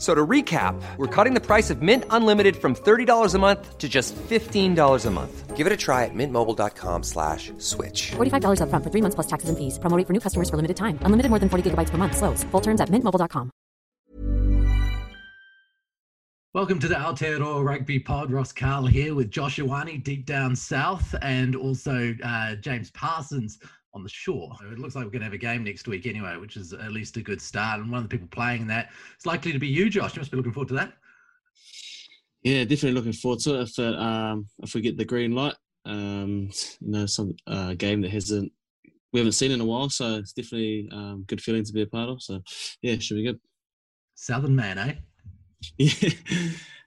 So to recap, we're cutting the price of Mint Unlimited from $30 a month to just $15 a month. Give it a try at mintmobile.com slash switch. $45 upfront for three months plus taxes and fees. Promoting for new customers for limited time. Unlimited more than 40 gigabytes per month. Slows. Full terms at mintmobile.com. Welcome to the Aotearoa Rugby Pod. Ross Carl here with Josh Ioane deep down south and also uh, James Parsons on the shore. So it looks like we're going to have a game next week anyway, which is at least a good start. And one of the people playing in that is likely to be you, Josh. You must be looking forward to that. Yeah, definitely looking forward to it. If it, um, if we get the green light, um, you know, some uh, game that hasn't we haven't seen in a while, so it's definitely um, good feeling to be a part of. So yeah, should be good. Southern man, eh? Yeah,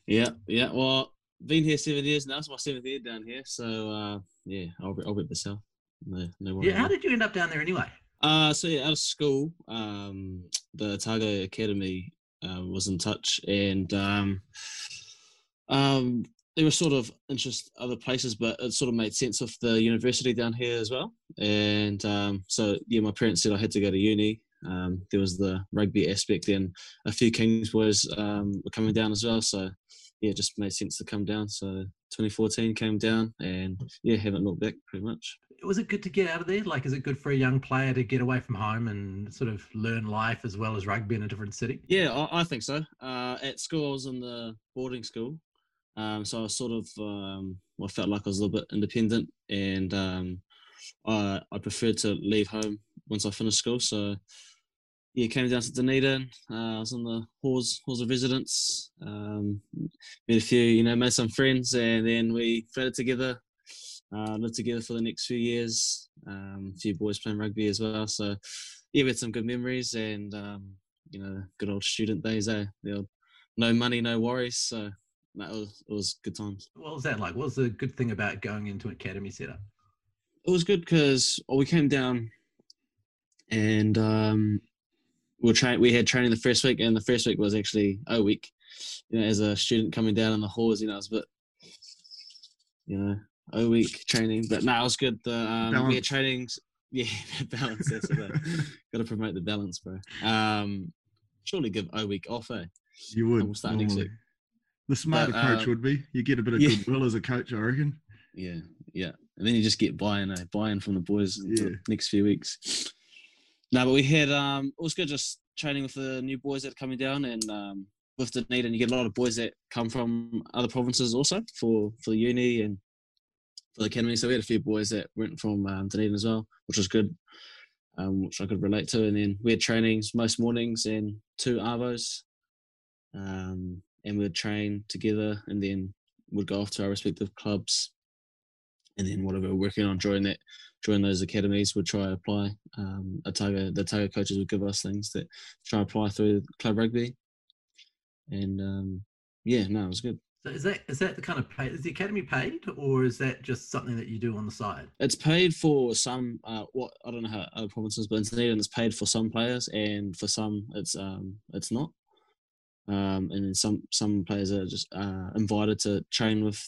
yeah, yeah. Well, been here seven years now. It's my seventh year down here, so uh, yeah, I'll I'll rip south. No, no. Yeah, how did you end up down there anyway? Uh, so yeah, out of school, um, the Otago Academy uh, was in touch, and um, um, they were sort of interest other places, but it sort of made sense of the university down here as well. And um, so yeah, my parents said I had to go to uni. Um, there was the rugby aspect, and a few Kings boys um, were coming down as well. So yeah, it just made sense to come down. So 2014 came down, and yeah, haven't looked back pretty much. Was it good to get out of there? Like, is it good for a young player to get away from home and sort of learn life as well as rugby in a different city? Yeah, I, I think so. Uh, at school, I was in the boarding school, um, so I was sort of um, I felt like I was a little bit independent, and um, I, I preferred to leave home once I finished school. So yeah, came down to Dunedin. Uh, I was in the halls halls of residence. Um, met a few, you know, made some friends, and then we fitted together. Uh, lived together for the next few years. Um, a few boys playing rugby as well. So yeah, we had some good memories, and um, you know, good old student days. Eh? The old, no money, no worries. So that was it was good times. What was that like? What was the good thing about going into an academy setup? It was good because well, we came down, and um, we were train. We had training the first week, and the first week was actually a week. You know, as a student coming down in the halls, you know, it was a bit, you know, a week training. But no, it was good. The um, we had trainings. Yeah, balance. That's it. Got to promote the balance, bro. Um, surely give a week off, eh? You would. And we'll start next week. The smarter But, coach uh, would be. You get a bit of yeah. goodwill as a coach, I reckon. Yeah, yeah. And then you just get buy-in, eh? buy-in from the boys Yeah. the next few weeks. No, but we had um it was good just training with the new boys that are coming down and um with Dunedin you get a lot of boys that come from other provinces also for for the uni and for the academy. So we had a few boys that went from um, Dunedin as well, which was good. Um, which I could relate to. And then we had trainings most mornings and two arvos. Um, and we'd train together and then we'd go off to our respective clubs and then whatever we're working on during that during those academies we'd try to apply um Otago the Otago coaches would give us things that try to apply through club rugby and um yeah no it was good So is that is that the kind of pay? Is the academy paid, or is that just something that you do on the side? it's paid for some uh what I don't know how other provinces but in Dunedin it's paid for some players and for some it's um it's not um and then some some players are just uh invited to train with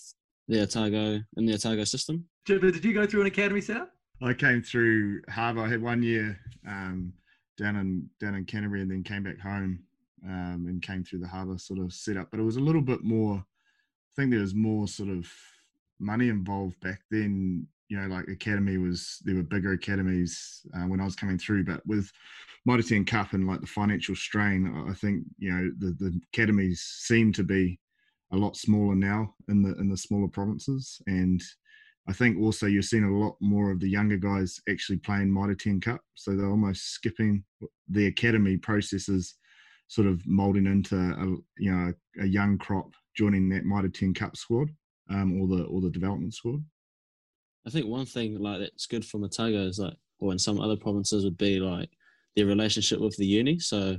the Otago in the Otago system Jibber, did you go through an academy setup? I came through Harbour. I had one year um, down in down in Canterbury, and then came back home um, and came through the Harbour sort of setup. But it was a little bit more. I think there was more sort of money involved back then. You know, like academy was there were bigger academies uh, when I was coming through, but with Mitre 10 Cup and like the financial strain, I- I think you know the the academies seem to be a lot smaller now in the in the smaller provinces and I think also you're seeing a lot more of the younger guys actually playing Mitre 10 Cup. So they're almost skipping the academy processes sort of molding into a you know a, young crop joining that Mitre 10 Cup squad um, or the or the development squad. I think one thing like that's good for Otago is like, or in some other provinces would be like their relationship with the uni. So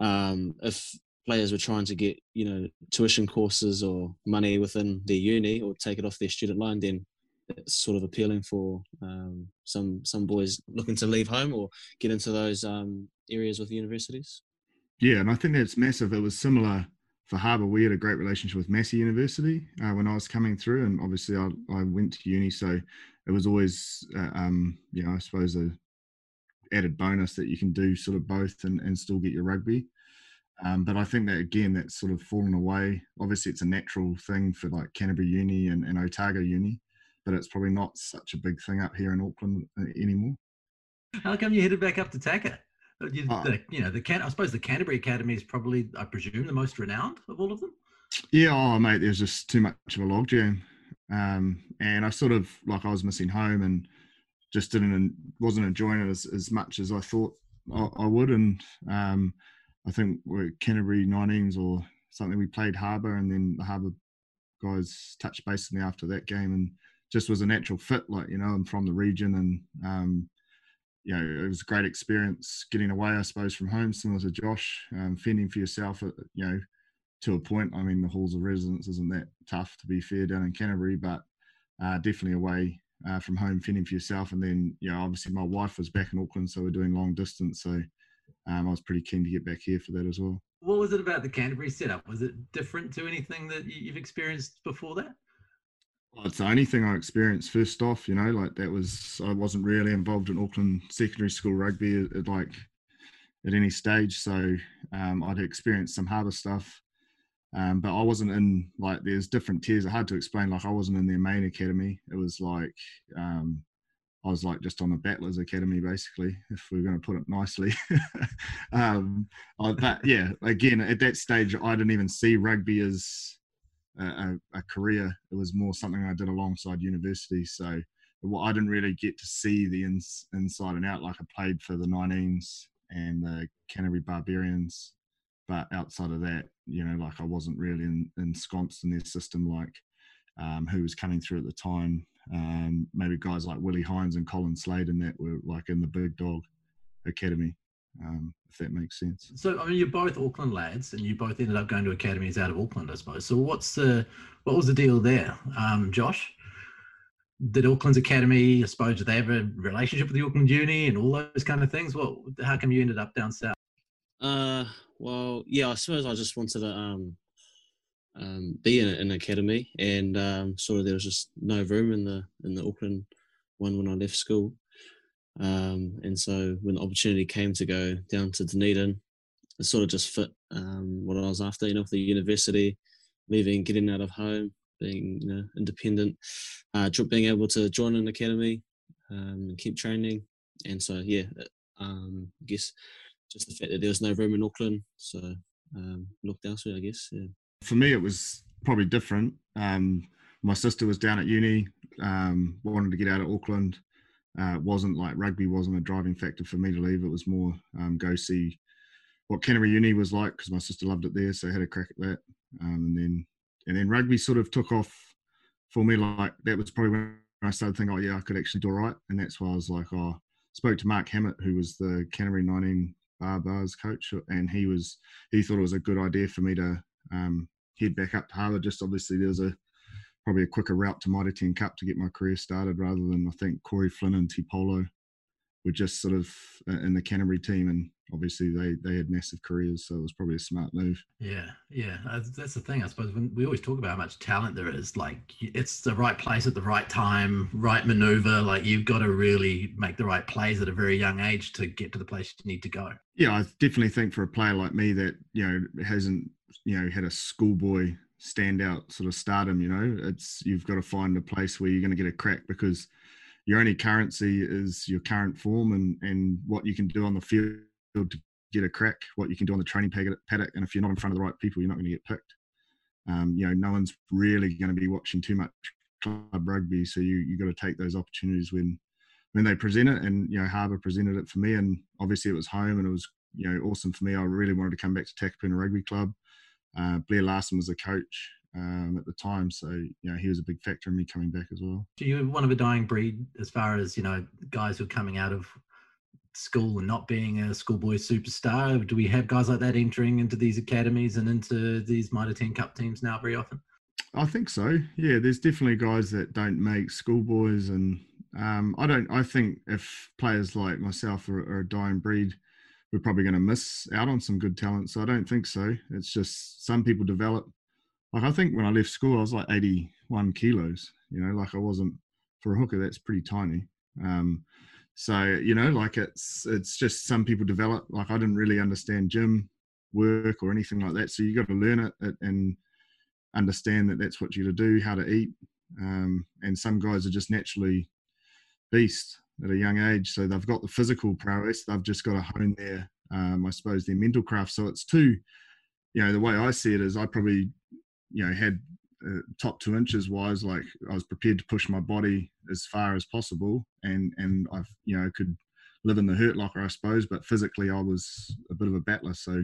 um, if players were trying to get you know tuition courses or money within their uni or take it off their student loan, then it's sort of appealing for um, some some boys looking to leave home or get into those um, areas with universities. Yeah, and I think that's massive. It was similar for Harbour. We had a great relationship with Massey University uh, when I was coming through, and obviously I, I went to uni, so it was always, uh, um, you know, I suppose a added bonus that you can do sort of both and, and still get your rugby. Um, but I think that again, that's sort of fallen away. Obviously, it's a natural thing for like Canterbury Uni and, and Otago Uni, but it's probably not such a big thing up here in Auckland uh, anymore. How come you headed back up to TACA? Uh, you, oh. the, you know, the Can- I suppose the Canterbury Academy is probably, I presume, the most renowned of all of them. Yeah, oh mate, there's just too much of a logjam, um, and I sort of like I was missing home and just didn't wasn't enjoying it as, as much as I thought I, I would, and um, I think we're Canterbury 19s or something. We played Harbour, and then the Harbour guys touched base with me after that game, and just was a natural fit. Like you know, I'm from the region, and um, you know, it was a great experience getting away, I suppose, from home, similar to Josh, um, fending for yourself. At, you know, to a point. I mean, the halls of residence isn't that tough to be fair down in Canterbury, but uh, definitely away uh, from home, fending for yourself. And then, you know, obviously my wife was back in Auckland, so we're doing long distance. So um, I was pretty keen to get back here for that as well. What was it about the Canterbury setup? Was it different to anything that you've experienced before that? Well, it's the only thing I experienced first off, you know, like that was, I wasn't really involved in Auckland secondary school rugby at, at like at any stage. So um, I'd experienced some harder stuff, um, but I wasn't in like, there's different tiers. I had to explain, like I wasn't in their main academy. It was like, um, I was like just on the Battlers Academy, basically, if we are going to put it nicely. um, I, but yeah, again, at that stage, I didn't even see rugby as a, a, a, career. It was more something I did alongside university. So I didn't really get to see the ins, inside and out. Like I played for the 19s and the Canterbury Barbarians, but outside of that, you know, like I wasn't really in, ensconced in their system like um, who was coming through at the time um, maybe guys like Willie Heinz and Colin Slade and that were like in the Big Dog Academy, um, if that makes sense. So I mean, you're both Auckland lads, and you both ended up going to academies out of Auckland, I suppose. So what's the what was the deal there, um, Josh? Did Auckland's academy, I suppose, did they have a relationship with the Auckland Uni and all those kind of things? Well, how come you ended up down south? Uh, well, yeah, I suppose I just wanted to um, um, be in an academy, and um, sort of there was just no room in the in the Auckland one when I left school. Um, and so when the opportunity came to go down to Dunedin, it sort of just fit um, what I was after. You know, the university, leaving, getting out of home, being you know independent, uh, being able to join an academy um, and keep training. And so yeah, um, I guess just the fact that there was no room in Auckland, so um, looked elsewhere. I guess. Yeah for me, it was probably different. Um, my sister was down at uni, um, wanted to get out of Auckland. Uh, wasn't like rugby wasn't a driving factor for me to leave. It was more um, go see what Canterbury Uni was like because my sister loved it there, so I had a crack at that. Um, and then and then rugby sort of took off for me. Like that was probably when I started thinking, oh yeah, I could actually do all right. And that's why I was like, oh, spoke to Mark Hammett, who was the Canterbury 19 bar bars coach, and he was he thought it was a good idea for me to um, head back up to Harbour. Just obviously there was a probably a quicker route to Mitre 10 Cup to get my career started rather than I think Corey Flynn and Ti'i Paulo were just sort of uh, in the Canterbury team and obviously they they had massive careers so it was probably a smart move. Yeah yeah. That's the thing i suppose when we always talk about how much talent there is like it's the right place at the right time right maneuver like you've got to really make the right plays at a very young age to get to the place you need to go. Yeah i definitely think for a player like me that you know hasn't you know had a schoolboy standout sort of stardom. You know, it's you've got to find a place where you're going to get a crack because your only currency is your current form and and what you can do on the field to get a crack. What you can do on the training paddock, and if you're not in front of the right people, you're not going to get picked. Um, you know, no one's really going to be watching too much club rugby, so you you got to take those opportunities when when they present it. And you know, Harbour presented it for me, and obviously it was home and it was you know awesome for me. I really wanted to come back to Takapuna Rugby Club. Uh, Blair Larsen was the coach um, at the time, so you know he was a big factor in me coming back as well. Do you one of a dying breed as far as you know guys who are coming out of school and not being a schoolboy superstar? Do we have guys like that entering into these academies and into these Mitre 10 Cup teams now very often? I think so. Yeah, there's definitely guys that don't make schoolboys, and um, I don't. I think if players like myself are, are a dying breed, we're probably going to miss out on some good talent. So I don't think so. It's just some people develop. Like I think when I left school, I was like 81 kilos. You know, like I wasn't for a hooker. That's pretty tiny. Um, so you know, like it's it's just some people develop. Like I didn't really understand gym work or anything like that. So you got to learn it and understand that that's what you're to do, how to eat. Um, and some guys are just naturally beasts at a young age, so they've got the physical prowess. They've just got to hone their, um, I suppose, their mental craft. So it's two. You know, the way I see it is, I probably, you know, had uh, top two inches wise, like I was prepared to push my body as far as possible, and and I've you know could live in the hurt locker, I suppose, but physically I was a bit of a battler, so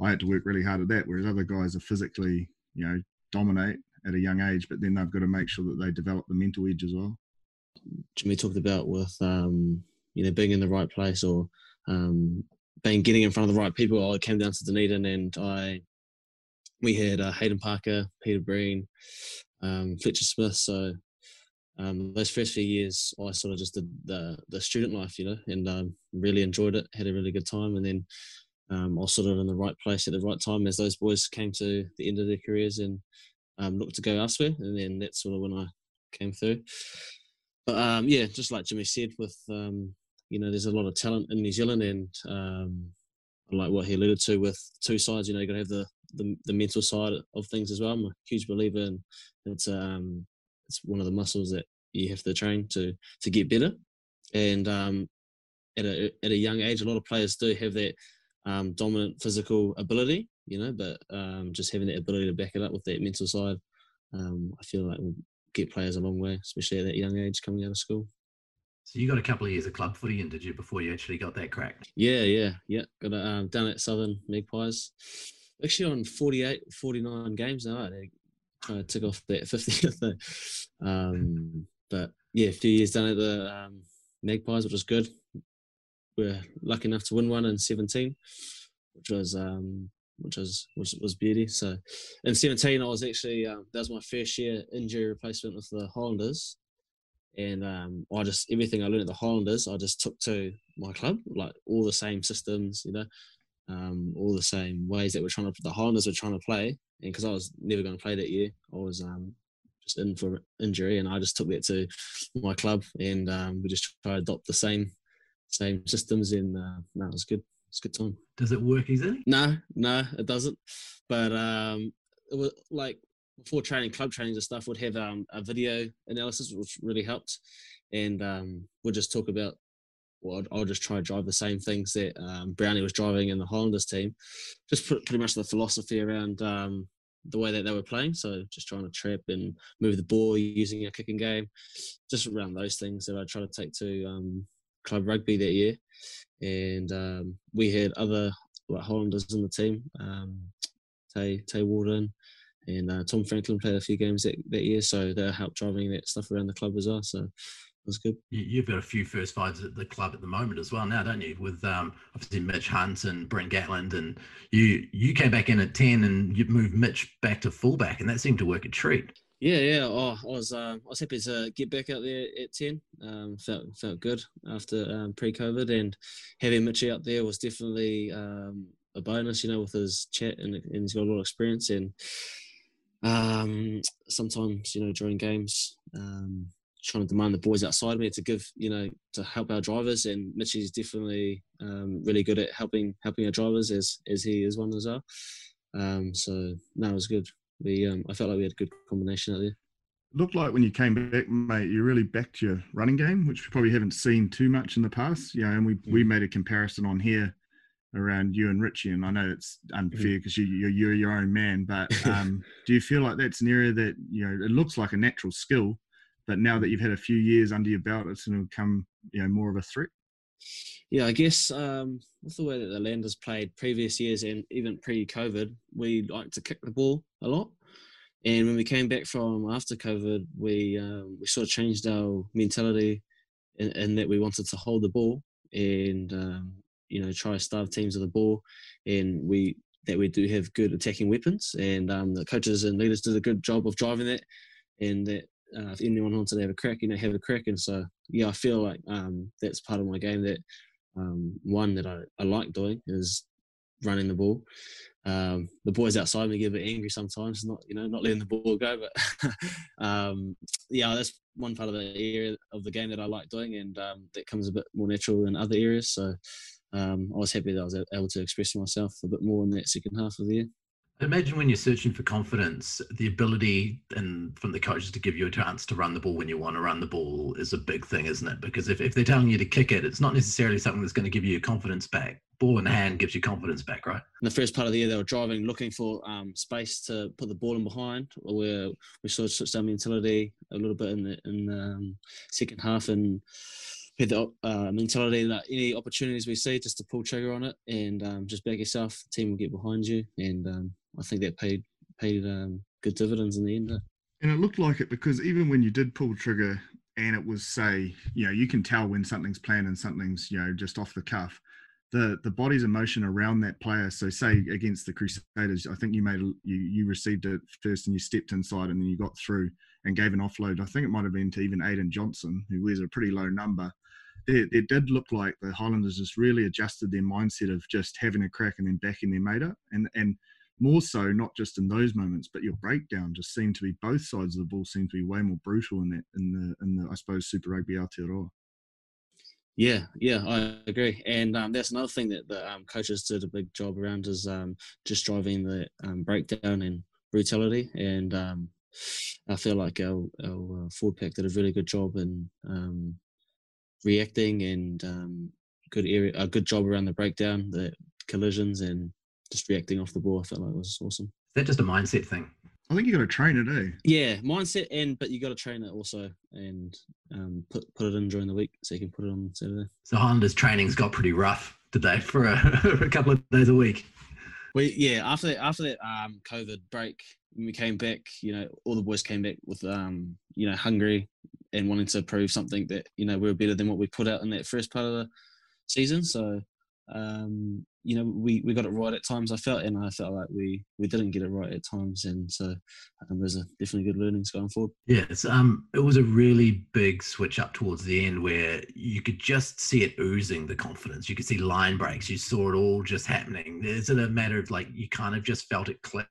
I had to work really hard at that. Whereas other guys are physically, you know, dominate at a young age, but then they've got to make sure that they develop the mental edge as well. Jimmy talked about with um, you know being in the right place or um, being getting in front of the right people. I came down to Dunedin and I we had uh, Hayden Parker, Peter Breen, um, Fletcher Smith. So um, those first few years, I sort of just did the the student life, you know, and um, really enjoyed it. Had a really good time, and then um, I was sort of in the right place at the right time as those boys came to the end of their careers and um, looked to go elsewhere. And then that's sort of when I came through. But um, yeah, just like Jimmy said, with um, you know, there's a lot of talent in New Zealand, and um, like what he alluded to with two sides. You know, you got to have the, the, the mental side of things as well. I'm a huge believer in it's um it's one of the muscles that you have to train to to get better. And um, at a at a young age, a lot of players do have that um, dominant physical ability, you know, but um, just having that ability to back it up with that mental side, um, I feel like get players a long way, especially at that young age coming out of school. So you got a couple of years of club footy in, did you, before you actually got that crack? Yeah, yeah, yeah. Got a, um, down at Southern Magpies. Actually on 48, 49 games now. I trying to tick off that 50th. um, but yeah, a few years down at the um, Magpies, which was good We're lucky enough to win one in 17, which was um, which was, was was beauty. So in 17, I was actually um, that was my first year injury replacement with the Highlanders, and um, I just everything I learned at the Highlanders, I just took to my club, like all the same systems, you know, um, all the same ways that we're trying to the Highlanders were trying to play, and because I was never going to play that year, I was um, just in for injury, and I just took that to my club, and um, we just tried to adopt the same same systems in uh, no, it's good. It's a good time. Does it work easily? No, no, it doesn't. But um, it was like before training, club trainings and stuff would have um, a video analysis, which really helped, and um, we'll just talk about. Well, I'll, I'll just try to drive the same things that um, Brownie was driving in the Highlanders team, just put pretty much the philosophy around um, the way that they were playing. So just trying to trap and move the ball using a kicking game, just around those things that I try to take to um, club rugby that year, and um, we had other like Highlanders in the team. Um, Tei Tei Walden and uh, Tom Franklin played a few games that, that year, so they helped driving that stuff around the club as well. So was good. You've got a few first fives at the club at the moment as well now, don't you? With um, obviously Mitch Hunt and Bryn Gatland, and you you came back in at ten and you moved Mitch back to fullback, and that seemed to work a treat. Yeah, yeah. Oh, I was uh, I was happy to get back out there at ten. Um, felt felt good after um, pre-COVID, and having Mitchy up there was definitely um, a bonus. You know, with his chat and, and he's got a lot of experience. And um, sometimes, you know, during games, um, trying to demand the boys outside me to give, you know, to help our drivers. And Mitchie's definitely um, really good at helping helping our drivers as as he is one as well. Um, so no, it was good we um, I felt like we had a good combination out there. Looked like when you came back, mate, you really backed your running game, which we probably haven't seen too much in the past. You know, and we mm. we made a comparison on here around you and Richie, and I know it's unfair because mm. you you're, you're, your own man, but um, do you feel like that's an area that you know it looks like a natural skill, but now that you've had a few years under your belt, it's going to become you know more of a threat? Yeah, I guess um, with the way that the Landers played previous years and even pre-COVID, we like to kick the ball a lot. And when we came back from after COVID, we um, we sort of changed our mentality in, in, that we wanted to hold the ball and um, you know try to starve teams with the ball, and we that we do have good attacking weapons, and um, the coaches and leaders did a good job of driving that, and that uh, if anyone wants to have a crack, you know, have a crack, and so yeah, I feel like um, that's part of my game that um, one that I, I like doing is running the ball. Um, the boys outside me get a bit angry sometimes, not you know not letting the ball go, but um, yeah, that's one part of the area of the game that I like doing, and um, that comes a bit more natural in other areas. So um, I was happy that I was able to express myself a bit more in that second half of the year. Imagine when you're searching for confidence, the ability and from the coaches to give you a chance to run the ball when you want to run the ball is a big thing, isn't it? Because if, if they're telling you to kick it, it's not necessarily something that's going to give you confidence back. Ball in hand gives you confidence back, right? In the first part of the year, they were driving, looking for um, space to put the ball in behind. Where we sort of switched our mentality a little bit in the in the um, second half and had the uh, mentality that any opportunities we see, just to pull trigger on it and um, just back yourself. The team will get behind you, and um, I think that paid paid um, good dividends in the end. And it looked like it because even when you did pull trigger, and it was say, you know, you can tell when something's planned and something's you know just off the cuff. The, the body's emotion around that player. So say against the Crusaders, I think you made you you received it first and you stepped inside and then you got through and gave an offload. I think it might have been to even Ayden Johnstone, who wears a pretty low number it, it, did look like the Highlanders just really adjusted their mindset of just having a crack and then backing their mate up. And, and more so, not just in those moments, but your breakdown just seemed to be both sides of the ball seemed to be way more brutal in that, in the, in the I suppose, Super Rugby Aotearoa. Yeah, yeah, I agree, and um, that's another thing that the um, coaches did a big job around is um, just driving the um, breakdown and brutality. And um, I feel like our, our uh, forward pack did a really good job in um, reacting and um, good area, a good job around the breakdown, the collisions, and just reacting off the ball. I felt like it was awesome. Is that just a mindset thing? I think you got to train it, eh? Yeah, mindset, and but you got to train it also, and um, put put it in during the week so you can put it on Saturday. So Highlanders training's got pretty rough today for a, for a couple of days a week. Well, yeah after that after that um, COVID break when we came back, you know, all the boys came back with um, you know hungry and wanting to prove something that you know we were better than what we put out in that first part of the season. So um, you know we, we got it right at times. I felt, and I felt like we we didn't get it right at times, and so um, there's a definitely good learnings going forward. It's um it was a really big switch up towards the end where you could just see it oozing the confidence. You could see line breaks. You saw it all just happening. Is it a matter of like you kind of just felt it click?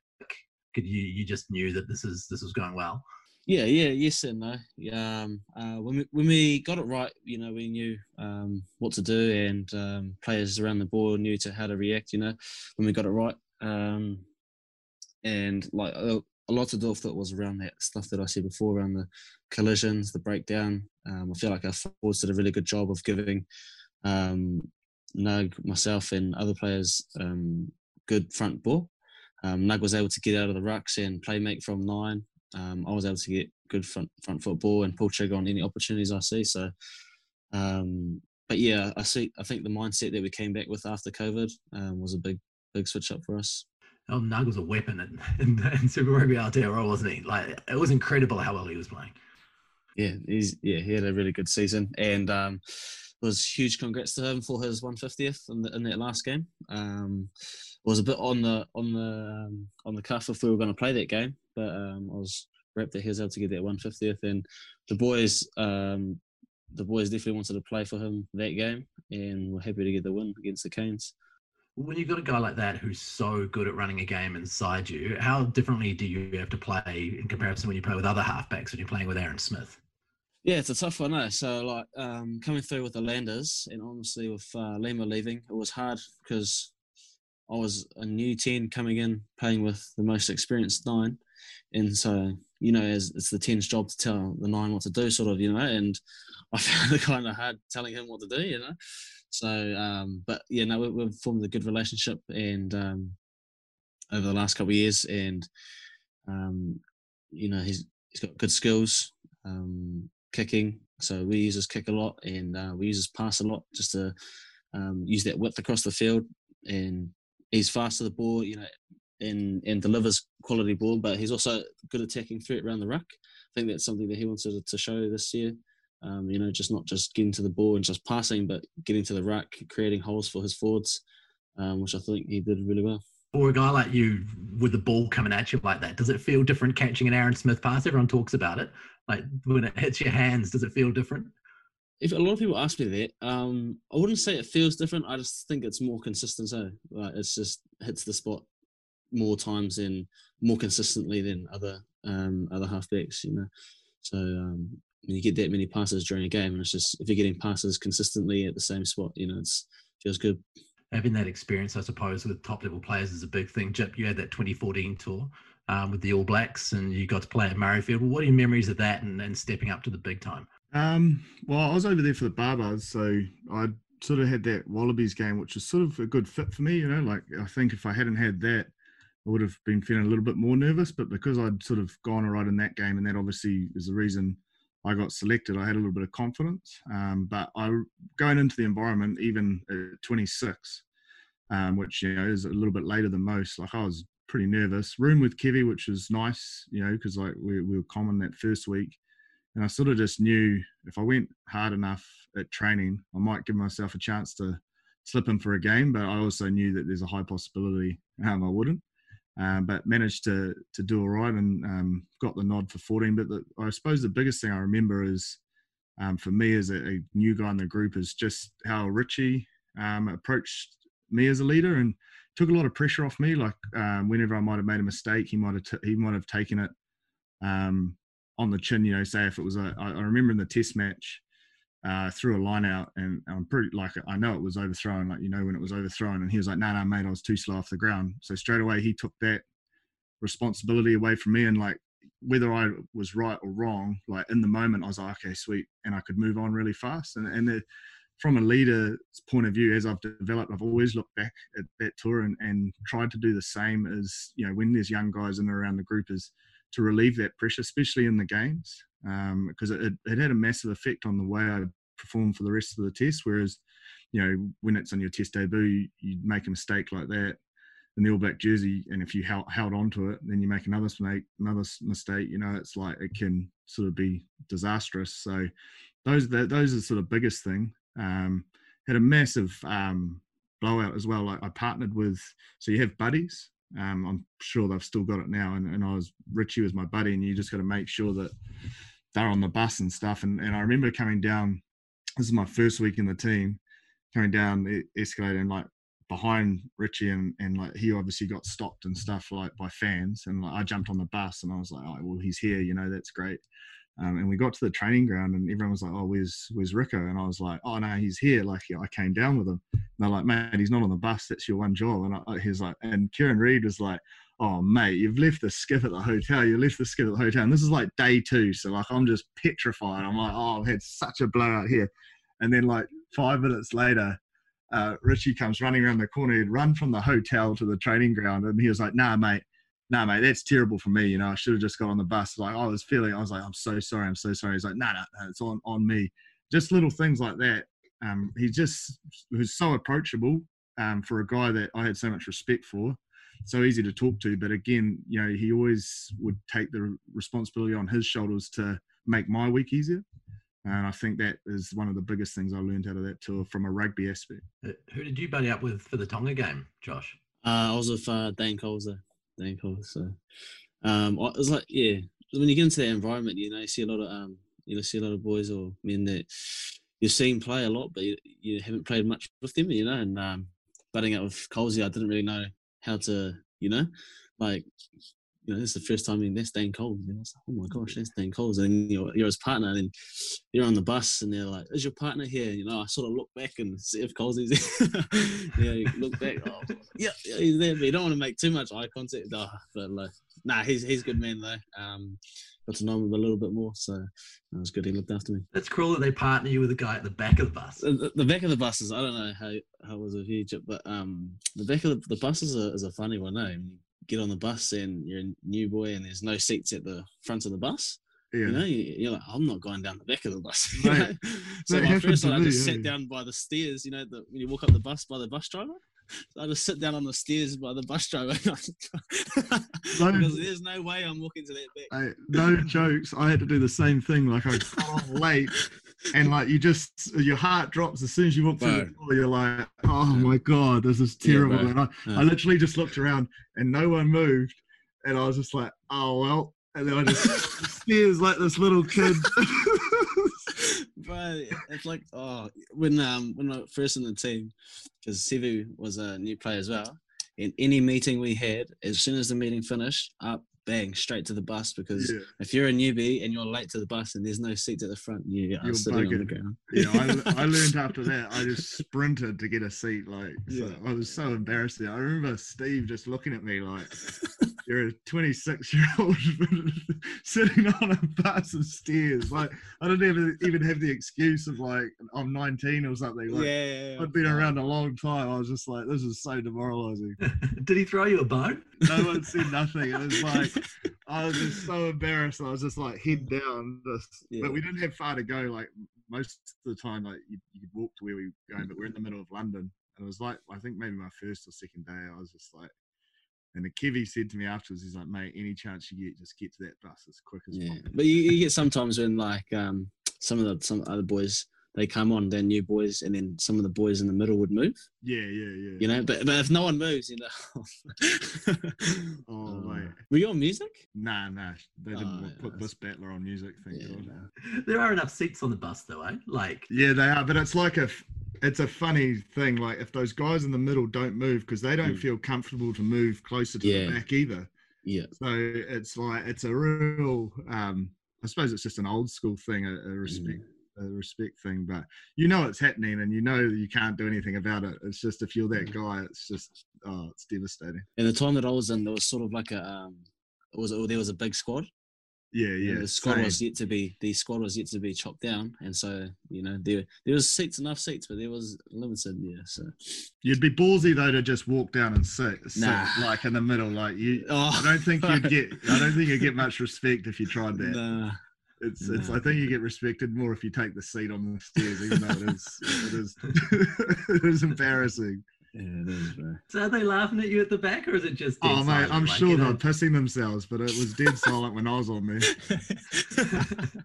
Could you you just knew that this is this was going well? Yeah, yeah, yes and no. Um, uh, when we when we got it right, you know, we knew um, what to do, and um, players around the board knew to how to react. You know, when we got it right, um, and like a, a lot to do it was around that stuff that I said before, around the collisions, the breakdown. Um, I feel like our forwards did a really good job of giving um, Nug, myself, and other players good front ball. Um, Nug was able to get out of the rucks and play make from nine um, I was able to get good front front football and pull trigger on any opportunities I see. So, um, but yeah, I see. I think the mindset that we came back with after COVID um, was a big big switch up for us. Oh, Nug was a weapon in, in, in Super Rugby Aotearoa, wasn't he? Like it was incredible how well he was playing. Yeah, he's yeah he had a really good season and um, was huge congrats to him for his 150th in, the, in that last game. Um, was a bit on the on the um, on the cuff if we were going to play that game, but um, I was wrapped that he was able to get that 150th, and the boys um, the boys definitely wanted to play for him that game, and we're happy to get the win against the Canes. When you've got a guy like that who's so good at running a game inside you, how differently do you have to play in comparison when you play with other halfbacks when you're playing with Aaron Smith? Yeah, it's a tough one, eh? So, like, um, coming through with the Landers and honestly with uh, Lima leaving, it was hard because I was a new 10 coming in, playing with the most experienced nine. And so, you know, as it's the 10's job to tell the nine what to do, sort of, you know, and I found it kind of hard telling him what to do, you know. So, um, but yeah, no, we, have formed a good relationship and um, over the last couple of years, and um, you know, he's he's got good skills, um, kicking. So we use his kick a lot, and uh, we use his pass a lot just to um, use that width across the field. And he's fast to the ball, you know, and and delivers quality ball. But he's also good attacking threat around the ruck. I think that's something that he wanted to show this year. Um, you know, just not just getting to the ball and just passing, but getting to the ruck, creating holes for his forwards, um, which I think he did really well. For a guy like you, with the ball coming at you like that, does it feel different catching an Aaron Smith pass? Everyone talks about it. Like when it hits your hands, does it feel different? If a lot of people ask me that, um, I wouldn't say it feels different. I just think it's more consistent. So like it's just hits the spot more times and more consistently than other um, other halfbacks. You know, so um, you get that many passes during a game, and it's just if you're getting passes consistently at the same spot, you know, it's feels good. Having that experience, I suppose, with top level players is a big thing. Jip, you had that 2014 tour um, with the All Blacks, and you got to play at Murrayfield. What are your memories of that, and, and stepping up to the big time? Um, well, I was over there for the Barbars, so I sort of had that Wallabies game, which was sort of a good fit for me. You know, like I think if I hadn't had that, I would have been feeling a little bit more nervous. But because I'd sort of gone all right in that game, and that obviously is the reason I got selected, I had a little bit of confidence. Um, but I going into the environment, even at 26, um, which you know is a little bit later than most. Like I was pretty nervous. Room with Kevy, which was nice, you know, because like we, we were common that first week, and I sort of just knew if I went hard enough at training, I might give myself a chance to slip in for a game. But I also knew that there's a high possibility um, I wouldn't. Um, but managed to to do all right and um, got the nod for 14. But the, I suppose the biggest thing I remember is um, for me as a, a, new guy in the group is just how Richie um, approached me as a leader and took a lot of pressure off me. Like um, whenever I might have made a mistake, he might have t- he might have taken it um, on the chin. You know, say if it was a I, I remember in the Test match. Uh, threw a line out and I'm pretty like I know it was overthrown, like you know when it was overthrown, and he was like, "No, nah, no, nah, mate, I was too slow off the ground." So straight away he took that responsibility away from me, and like whether I was right or wrong, like in the moment I was like, "Okay, sweet," and I could move on really fast. And and the, from a leader's point of view, as I've developed, I've always looked back at that tour and, and tried to do the same as you know when there's young guys in and around the group is to relieve that pressure, especially in the games because um, it, it had a massive effect on the way I performed for the rest of the test. Whereas, you know, when it's on your test debut, you, make a mistake like that in the All Black jersey, and if you held, held on to it, then you make another mistake, another mistake. You know, it's like it can sort of be disastrous. So those those are sort of biggest thing. Um, had a massive um, blowout as well. Like I partnered with, so you have buddies. Um, I'm sure they've still got it now, and, and I was Richie was my buddy, and you just got to make sure that they're on the bus and stuff. And, and I remember coming down, this is my first week in the team, coming down the escalator and like behind Richie and, and like he obviously got stopped and stuff like by fans. And like I jumped on the bus and I was like, oh, well, he's here, you know, that's great. Um, and we got to the training ground and everyone was like, oh, where's, where's Rico? And I was like, oh, no, he's here. Like I came down with him. And they're like, man, he's not on the bus. That's your one job. And I, he's like, and Kieran Read was like, oh mate, you've left the skip at the hotel. You left the skip at the hotel, and this is like day two. So like I'm just petrified. I'm like, oh, I've had such a blowout here. And then like five minutes later, uh, Richie comes running around the corner. He'd run from the hotel to the training ground, and he was like, nah, mate. Nah, mate, that's terrible for me. You know, I should have just got on the bus. Like I was feeling, I was like, I'm so sorry, I'm so sorry. He's like, nah, no, nah, it's on on me. Just little things like that. Um, he just was so approachable um, for a guy that I had so much respect for so easy to talk to. But again, you know, he always would take the responsibility on his shoulders to make my week easier. And I think that is one of the biggest things I learned out of that tour from a rugby aspect. Uh, who did you buddy up with for the Tonga game, Josh? Uh, I was with uh, Dane Coles there. Dane Coles. So um, it was like, yeah, when you get into that environment, you know, you see a lot of, um, you know, see a lot of boys or men that you've seen play a lot, but you, you haven't played much with them, you know. And um, budding up with Colesy, I didn't really know how to, you know, like, you know, this is the first time in that's Dane Coles. You know, like, oh my gosh, that's Dane Coles. And you're, you're his partner, and you're on the bus, and they're like, "Is your partner here?" And, you know, I sort of look back and see if Coles is there. yeah, you look back, oh, yeah, yeah, he's there, but you don't want to make too much eye contact. Oh, but like, nah, he's he's a good man though. Um, got to know him a little bit more. So it was good. He looked after me. That's cool that they partner you with a guy at the back of the bus. The, the back of the buses. I don't know how how it was with Egypt, but um, the back of the, the bus is a, is a funny one. Eh? You get on the bus and you're a new boy and there's no seats at the front of the bus. Yeah. You know, you- you're like, I'm not going down the back of the bus. you Mate, so my first to one, I me, just yeah. sat down by the stairs. You know, the, when you walk up the bus by the bus driver. So I just sit down on the stairs by the bus driver because there's no way I'm walking to that back. I, no jokes. I had to do the same thing. Like I got off late, and like you just your heart drops as soon as you walk through the door. You're like, oh my god, this is terrible. bro. and I, Yeah. I literally just looked around, and no one moved, and I was just like, oh well. And then I just stairs like this little kid. Bro, it's like oh, when um when I first in the team, because Sevu was a new player as well. In any meeting we had, as soon as the meeting finished, up bang straight to the bus because yeah, if you're a newbie and you're late to the bus and there's no seats at the front, you are You're sitting on the ground. yeah. I, I learned after that. I just sprinted to get a seat. Like, so Yeah. I was so embarrassed. I remember Steve just looking at me like, you're a 26 year old sitting on a bus of stairs. Like, I didn't even even have the excuse of like I'm 19 or something. Like, yeah, I'd been around a long time. I was just like, this is so demoralizing. Did he throw you a bone? No one said nothing. It was like I was just so embarrassed. I was just like head down. Just, Yeah. But we didn't have far to go. Like most of the time, like you, you could walk to where we were going, but we're in the middle of London. And it was like I think maybe my first or second day. I was just like, and the Kevy said to me afterwards, he's like, mate, any chance you get, just get to that bus as quick as Yeah, possible. but you, you get sometimes when like um some of the some other boys they come on, they're new boys, and then some of the boys in the middle would move. Yeah, yeah, yeah. You know, but but if no one moves, you know. Oh, Uh, mate. were you on music? Nah, nah. They didn't Oh, yeah, put that's- this battler on music. Thank Yeah, God. no. There are enough seats on the bus, though, eh? Like, Yeah, they are, but it's like a, f- it's a funny thing. Like if those guys in the middle don't move because they don't Mm. feel comfortable to move closer to Yeah. the back either. Yeah, So it's like it's a real. um I suppose it's just an old school thing, a, a respect, a respect thing. But you know it's happening, and you know you can't do anything about it. It's just if you're that guy, it's just oh, it's devastating. and the time that I was in, there was sort of like a um, it was there was a big squad. Yeah, and yeah. the squad same. was yet to be the squad was yet to be chopped down, and so you know there there was seats enough seats, but there was limited. Yeah, so You'd be ballsy though to just walk down and sit, sit Nah. like in the middle. Like you, oh, I don't think you'd get. I don't think you'd get much respect if you tried that. Nah. It's, it's. I think you get respected more if you take the seat on the stairs, even though it is, it is, it is embarrassing. Yeah, it is, bro. so are they laughing at you at the back, or is it just? dead Oh mate. I'm Like, sure you they're know- pissing themselves, but it was dead silent when I was on there.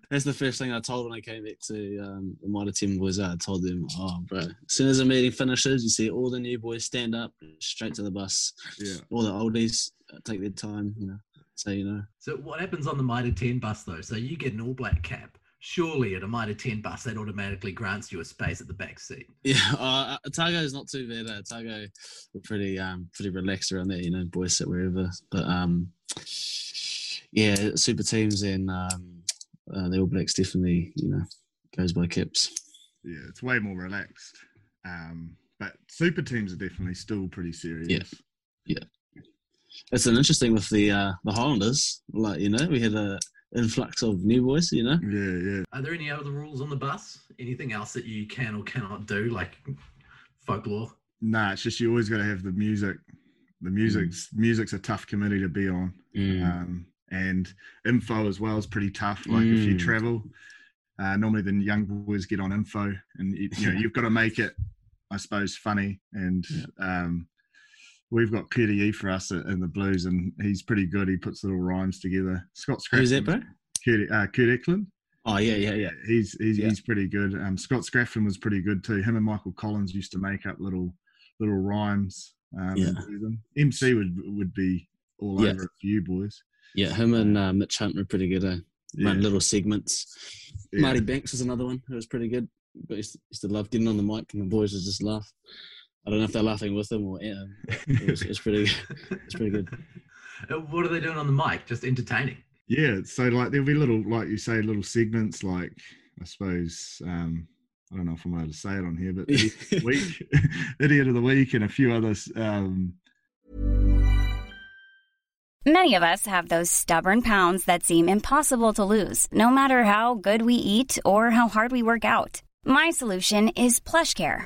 That's the first thing I told when I came back to um, the Mitre team was I told them, oh, bro, as soon as the meeting finishes, you see all the new boys stand up straight to the bus. Yeah. All the oldies uh, take their time, you know. So you know, So what happens on the Mitre 10 bus though? So you get an all black cap. Surely at a Mitre 10 bus, that automatically grants you a space at the back seat. yeah. Uh, Otago is not too bad. Uh, Otago, we're pretty um pretty relaxed around there. You know, boys sit wherever. But um, yeah, super teams and um, uh, the All Blacks definitely you know goes by caps. Yeah, it's way more relaxed. Um, but super teams are definitely still pretty serious. It's an interesting with the uh, the Highlanders. Like you know, we had a influx of new boys. You know, Yeah, yeah. Are there any other rules on the bus? Anything else that you can or cannot do, like folklore? Nah, it's just you always got to have the music. The music's music's a tough committee to be on. um, and info as well is pretty tough. Like if you Mm. travel, uh, normally the young boys get on info, and you, you know you've got to make it, I suppose, funny. And um, we've got Peter E for us in the Blues, and he's pretty good. He puts little rhymes together. Scott Scrafton, Who's that, bro? Kurt, uh, Kurt Eklund. Oh yeah, yeah, yeah. He's he's, Yeah. he's pretty good. Um, Scott Scrafton was pretty good too. Him and Michael Collins used to make up little little rhymes. Um, Yeah. and do them. MC would would be all Yeah. over it for you boys. Yeah, him and uh, Mitch Hunt were pretty good. Eh? Yeah. Little segments. Yeah. Marty Banks was another one who was pretty good. But used to, used to love getting on the mic and the boys would just laugh. I don't know if they're laughing with them or at him. It was, it pretty. It's pretty good. What are they doing on the mic? Just entertaining. Yeah, so like there'll be little, like you say, little segments. Like I suppose um, I don't know if I'm allowed to say it on here, but the week, idiot of the week, and a few others. Um, Many of us have those stubborn pounds that seem impossible to lose, no matter how good we eat or how hard we work out. My solution is PlushCare.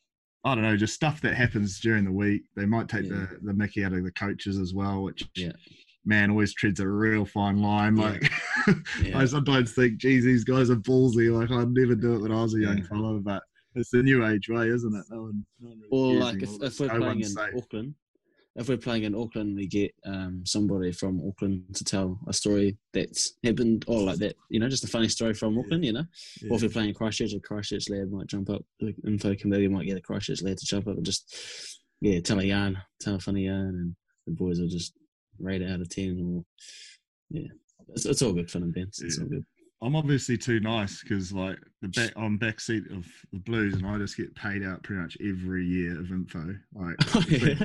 I don't know, just stuff that happens during the week. They might take Yeah. the, the mickey out of the coaches as well, which Yeah. man always treads a real fine line. Like Yeah. I sometimes think, geez, these guys are ballsy. Like I'd never do it when I was a young fellow, but it's the new age way, isn't it? No one, no one really Or like if, if we're No playing in safe. Auckland, if we're playing in Auckland, we get um, somebody from Auckland to tell a story that's happened, or like that, you know, just a funny story from Auckland, you know. Or if we're playing in Christchurch, a Christchurch lad might jump up. The info committee might get a Christchurch lad to jump up and just, yeah, tell a yarn, tell a funny yarn, and the boys will just rate it out of ten. Or yeah, it's, it's all good fun and bands. It's Yeah. all good. I'm obviously too nice because like the back I'm backseat of the Blues and I just get paid out pretty much every year of info. Like Oh, yeah.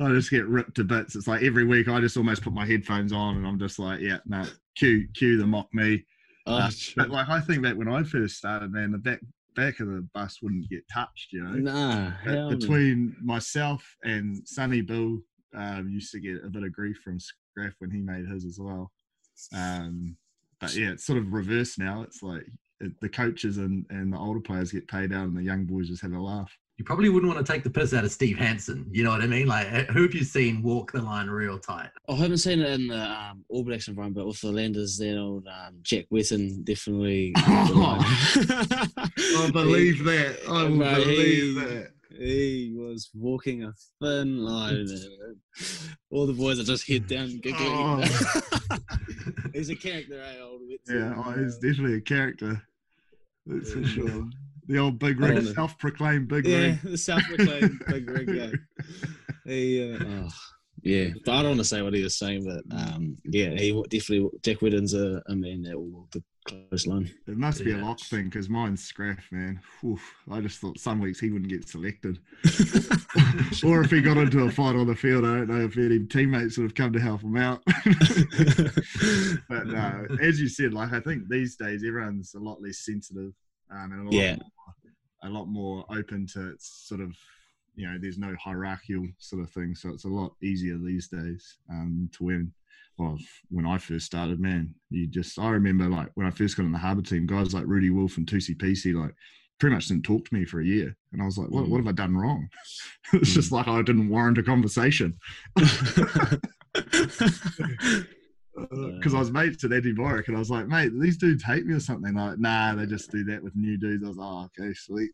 I just get ripped to bits. It's like every week I just almost put my headphones on and I'm just like, yeah, no, cue cue the mock me. Oh, Uh, but like I think that when I first started, man, the back back of the bus wouldn't get touched, you know. nah, But hell no. between myself and Sonny Bill, um, used to get a bit of grief from Scraff when he made his as well. Um, but yeah, it's sort of reversed now. It's like it, the coaches and, and the older players get paid out, and the young boys just have a laugh. You probably wouldn't want to take the piss out of Steve Hansen. You know what I mean? Like, who have you seen walk the line real tight? I haven't seen it in the um, All Blacks environment, but with the Landers, then old um, Jack Whetton definitely. I believe that. I will Right, believe he- that. He was walking a thin line. All the boys are just head down giggling. Oh. He's a character, eh, old Whetton? Yeah, oh, he's definitely a character. That's for sure. The old big I rig, self-proclaimed big Yeah, rig. the South Proclaimed big rig guy. He, uh, oh, yeah, but I don't want to say what he was saying, but um, yeah, he definitely Jack Whetton's a, a man that will walk the close. It must be a lock thing because mine's Scraff, man. Oof, I just thought some weeks he wouldn't get selected. or if he got into a fight on the field, I don't know if any teammates would have come to help him out. but no, as you said, like I think these days everyone's a lot less sensitive um, and a lot, Yeah. more, a lot more open to its sort of, you know, there's no hierarchical sort of thing. So it's a lot easier these days um, to win. Well, when I first started, man, you just, I remember like when I first got in the harbour team, guys like Rudi Wulf and Tusi Pisi, like pretty much didn't talk to me for a year. And I was like, what, what have I done wrong? it's just like I didn't warrant a conversation. Because I was mates with Eddie Boric and I was like, mate, these dudes hate me or something. Like, nah, they just do that with new dudes. I was like, oh, okay, sweet.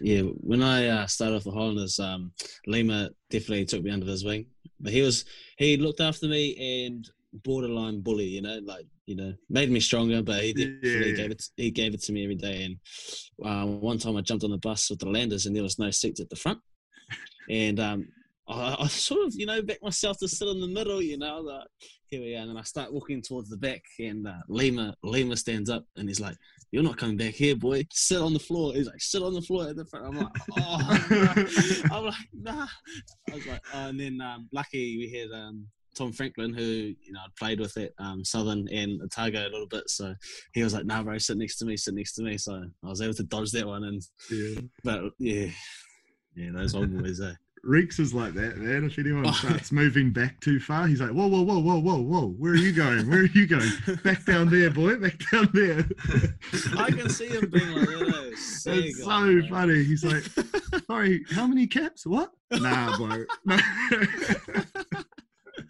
Yeah, when I uh, started off the Highlanders, um, Lima definitely took me under his wing. But he was he looked after me and borderline bully, you know, like you know, made me stronger. But he Yeah, definitely yeah. gave it he gave it to me every day. And uh, one time I jumped on the bus with the Landers and there was no seats at the front, and um, I, I sort of you know backed myself to sit in the middle, you know, like here we are. And then I start walking towards the back, and uh, Lima Lima stands up and he's like, "You're not coming back here, boy. Sit on the floor." He's like, "Sit on the floor at the front." I'm like, "Oh." I'm like, "Nah." I was like, oh, and then um, lucky we had um, Tom Franklin, who you know I'd played with at um, Southern and Otago a little bit, so he was like, "Nah, bro, sit next to me, sit next to me." So I was able to dodge that one, and Yeah. but yeah, yeah, those old boys, eh? Reeks is like that, man. If anyone Oh. starts moving back too far, he's like, whoa, whoa, whoa, whoa, whoa, whoa. Where are you going? Where are you going? Back down there, boy. Back down there. I can see him being like that. It's so like, funny. He's like, sorry, how many caps? What? Nah, bro. No.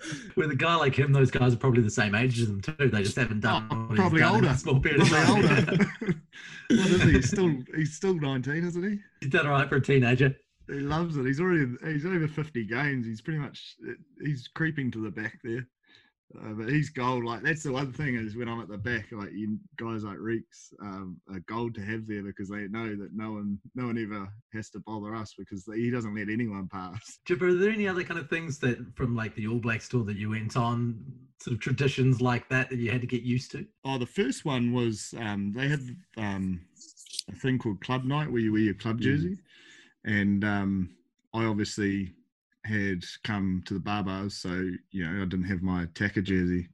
With a guy like him, those guys are probably the same age as him too. They just haven't done Oh, probably done older. a small period of time. older. what is he? He's still he's still 19, isn't he? he's done all right for a teenager. He loves it. He's already he's over 50 games. He's pretty much he's creeping to the back there. Uh, but he's gold. Like that's the one thing is when I'm at the back, like you guys like Reeks um, are gold to have there because they know that no one, no one ever has to bother us because he doesn't let anyone pass. Chipper, are there any other kind of things that from like the All Blacks tour that you went on, sort of traditions like that that you had to get used to? Oh, the first one was um, they had um, a thing called Club Night where you wear your club jersey, mm. and um, I obviously had come to the Barbars, so you know I didn't have my attacker jersey.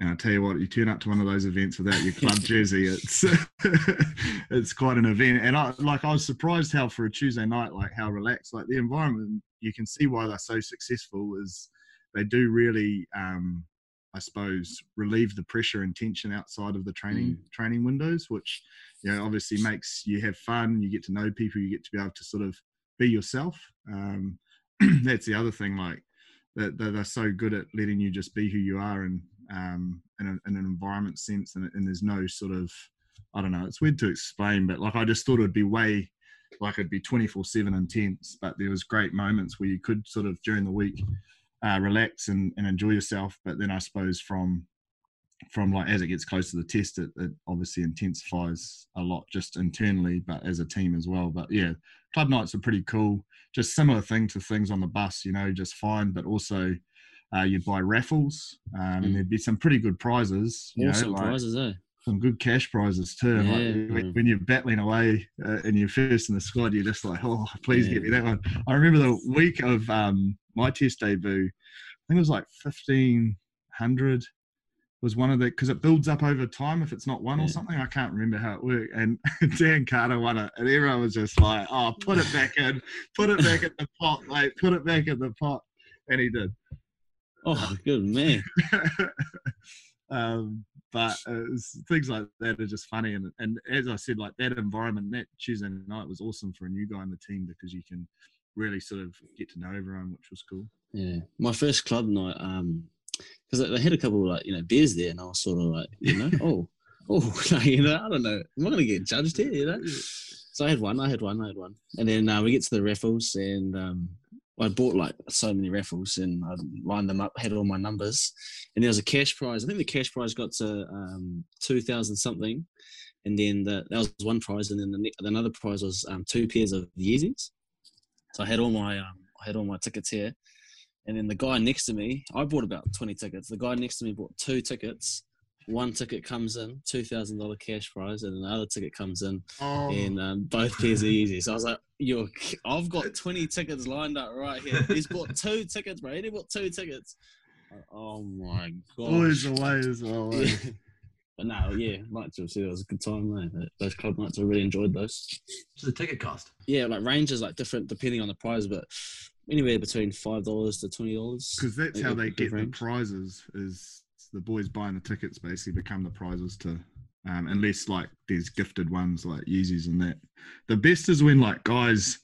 And I tell you what, you turn up to one of those events without your club jersey, it's it's quite an event. And I like I was surprised how for a Tuesday night, like how relaxed, like the environment, you can see why they're so successful. Is they do really, um, I suppose, relieve the pressure and tension outside of the training mm. training windows, which you know obviously makes you have fun. You get to know people. You get to be able to sort of be yourself. Um, that's the other thing. Like that they're, they're, so good at letting you just be who you are and um, in, a, in, an environment sense, and, and, there's no sort of I don't know. It's weird to explain, but like I just thought it'd be way like it'd be 24 7 intense but there was great moments where you could sort of during the week uh, relax and, and enjoy yourself but then i suppose from from like as it gets close to the test, it, it, obviously intensifies a lot just internally, but as a team as well. But yeah, club nights are pretty cool. Just similar thing to things on the bus, you know, just fine. But also, uh, you'd buy raffles, um, mm. and there'd be some pretty good prizes. You awesome know, like prizes, eh? Some good cash prizes too. Yeah, like when, when, you're battling away uh, and you're first in the squad, you're just like, oh, please yeah. get me that one. I remember the week of um, my test debut. I think it was like fifteen hundred was one of the because it builds up over time if it's not one yeah. or something. I can't remember how it worked. And Dan Carter won it, and everyone was just like, "Oh, put it back in, put it back in the pot, mate, put it back in the pot," and he did. Oh, good man. um, but uh, things like that are just funny, and and as I said, like that environment, that Tuesday night was awesome for a new guy in the team because you can really sort of get to know everyone, which was cool. Yeah, my first club night. Um, because they had a couple of like you know beers there, and I was sort of like you know oh oh you know I don't know. I'm I going to get judged here you know? So I had one I had one I had one. And then uh, we get to the raffles and um, I bought like so many raffles and I lined them up had all my numbers. And there was a cash prize. I think the cash prize got to um, two thousand something. And then the, that was one prize. And then the, another prize was um, two pairs of Yeezys. So I had all my um, I had all my tickets here and then the guy next to me, I bought about 20 tickets. The guy next to me bought two tickets. One ticket comes in, $2,000 cash prize, and another ticket comes in, oh. and um, both pairs are easy. So I was like, You're, I've got 20 tickets lined up right here. He's bought two tickets, bro. He bought two tickets. Oh my God. Always the way as well. Eh? But no, yeah, like to see it was a good time, man. Those club nights, I really enjoyed those. So the ticket cost? Yeah, like ranges like different depending on the prize, but anywhere between five dollars to twenty dollars. Because that's how they get range. the prizes. Is the boys buying the tickets basically become the prizes to, um, unless like there's gifted ones like Yeezys and that. The best is when like guys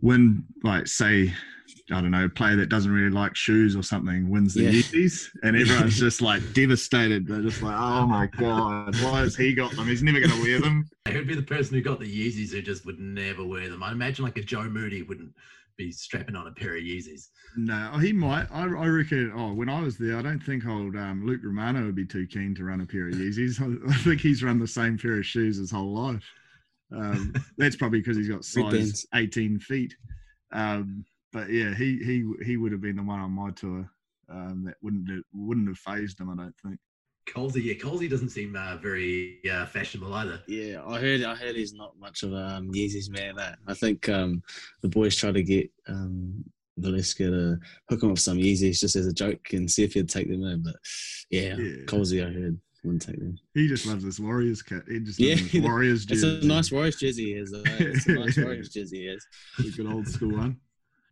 win, like say. I don't know, a player that doesn't really like shoes or something wins the yeah. Yeezys, and everyone's just like devastated. They're just like, "Oh my god, why has he got them? He's never going to wear them." Who'd be the person who got the Yeezys who just would never wear them? I imagine like a Joe Moody wouldn't be strapping on a pair of Yeezys. No, he might. I, I reckon. Oh, when I was there, I don't think old um, Luke Romano would be too keen to run a pair of Yeezys. I, I think he's run the same pair of shoes his whole life. Um, that's probably because he's got size 18 feet. Um, but yeah, he he he would have been the one on my tour um, that wouldn't wouldn't have phased him. I don't think. Colsey, yeah, Colsey doesn't seem uh, very uh, fashionable either. Yeah, I heard, I heard he's not much of a um, Yeezys man. That I think um, the boys try to get um, Valeska to hook him up some Yeezys just as a joke and see if he'd take them in. But yeah, yeah. Colsey, I heard wouldn't take them. He just loves this Warriors cat. He just yeah, Warriors jersey. It's a nice Warriors jersey. Is it's a nice Warriors jersey. Is a good old school one.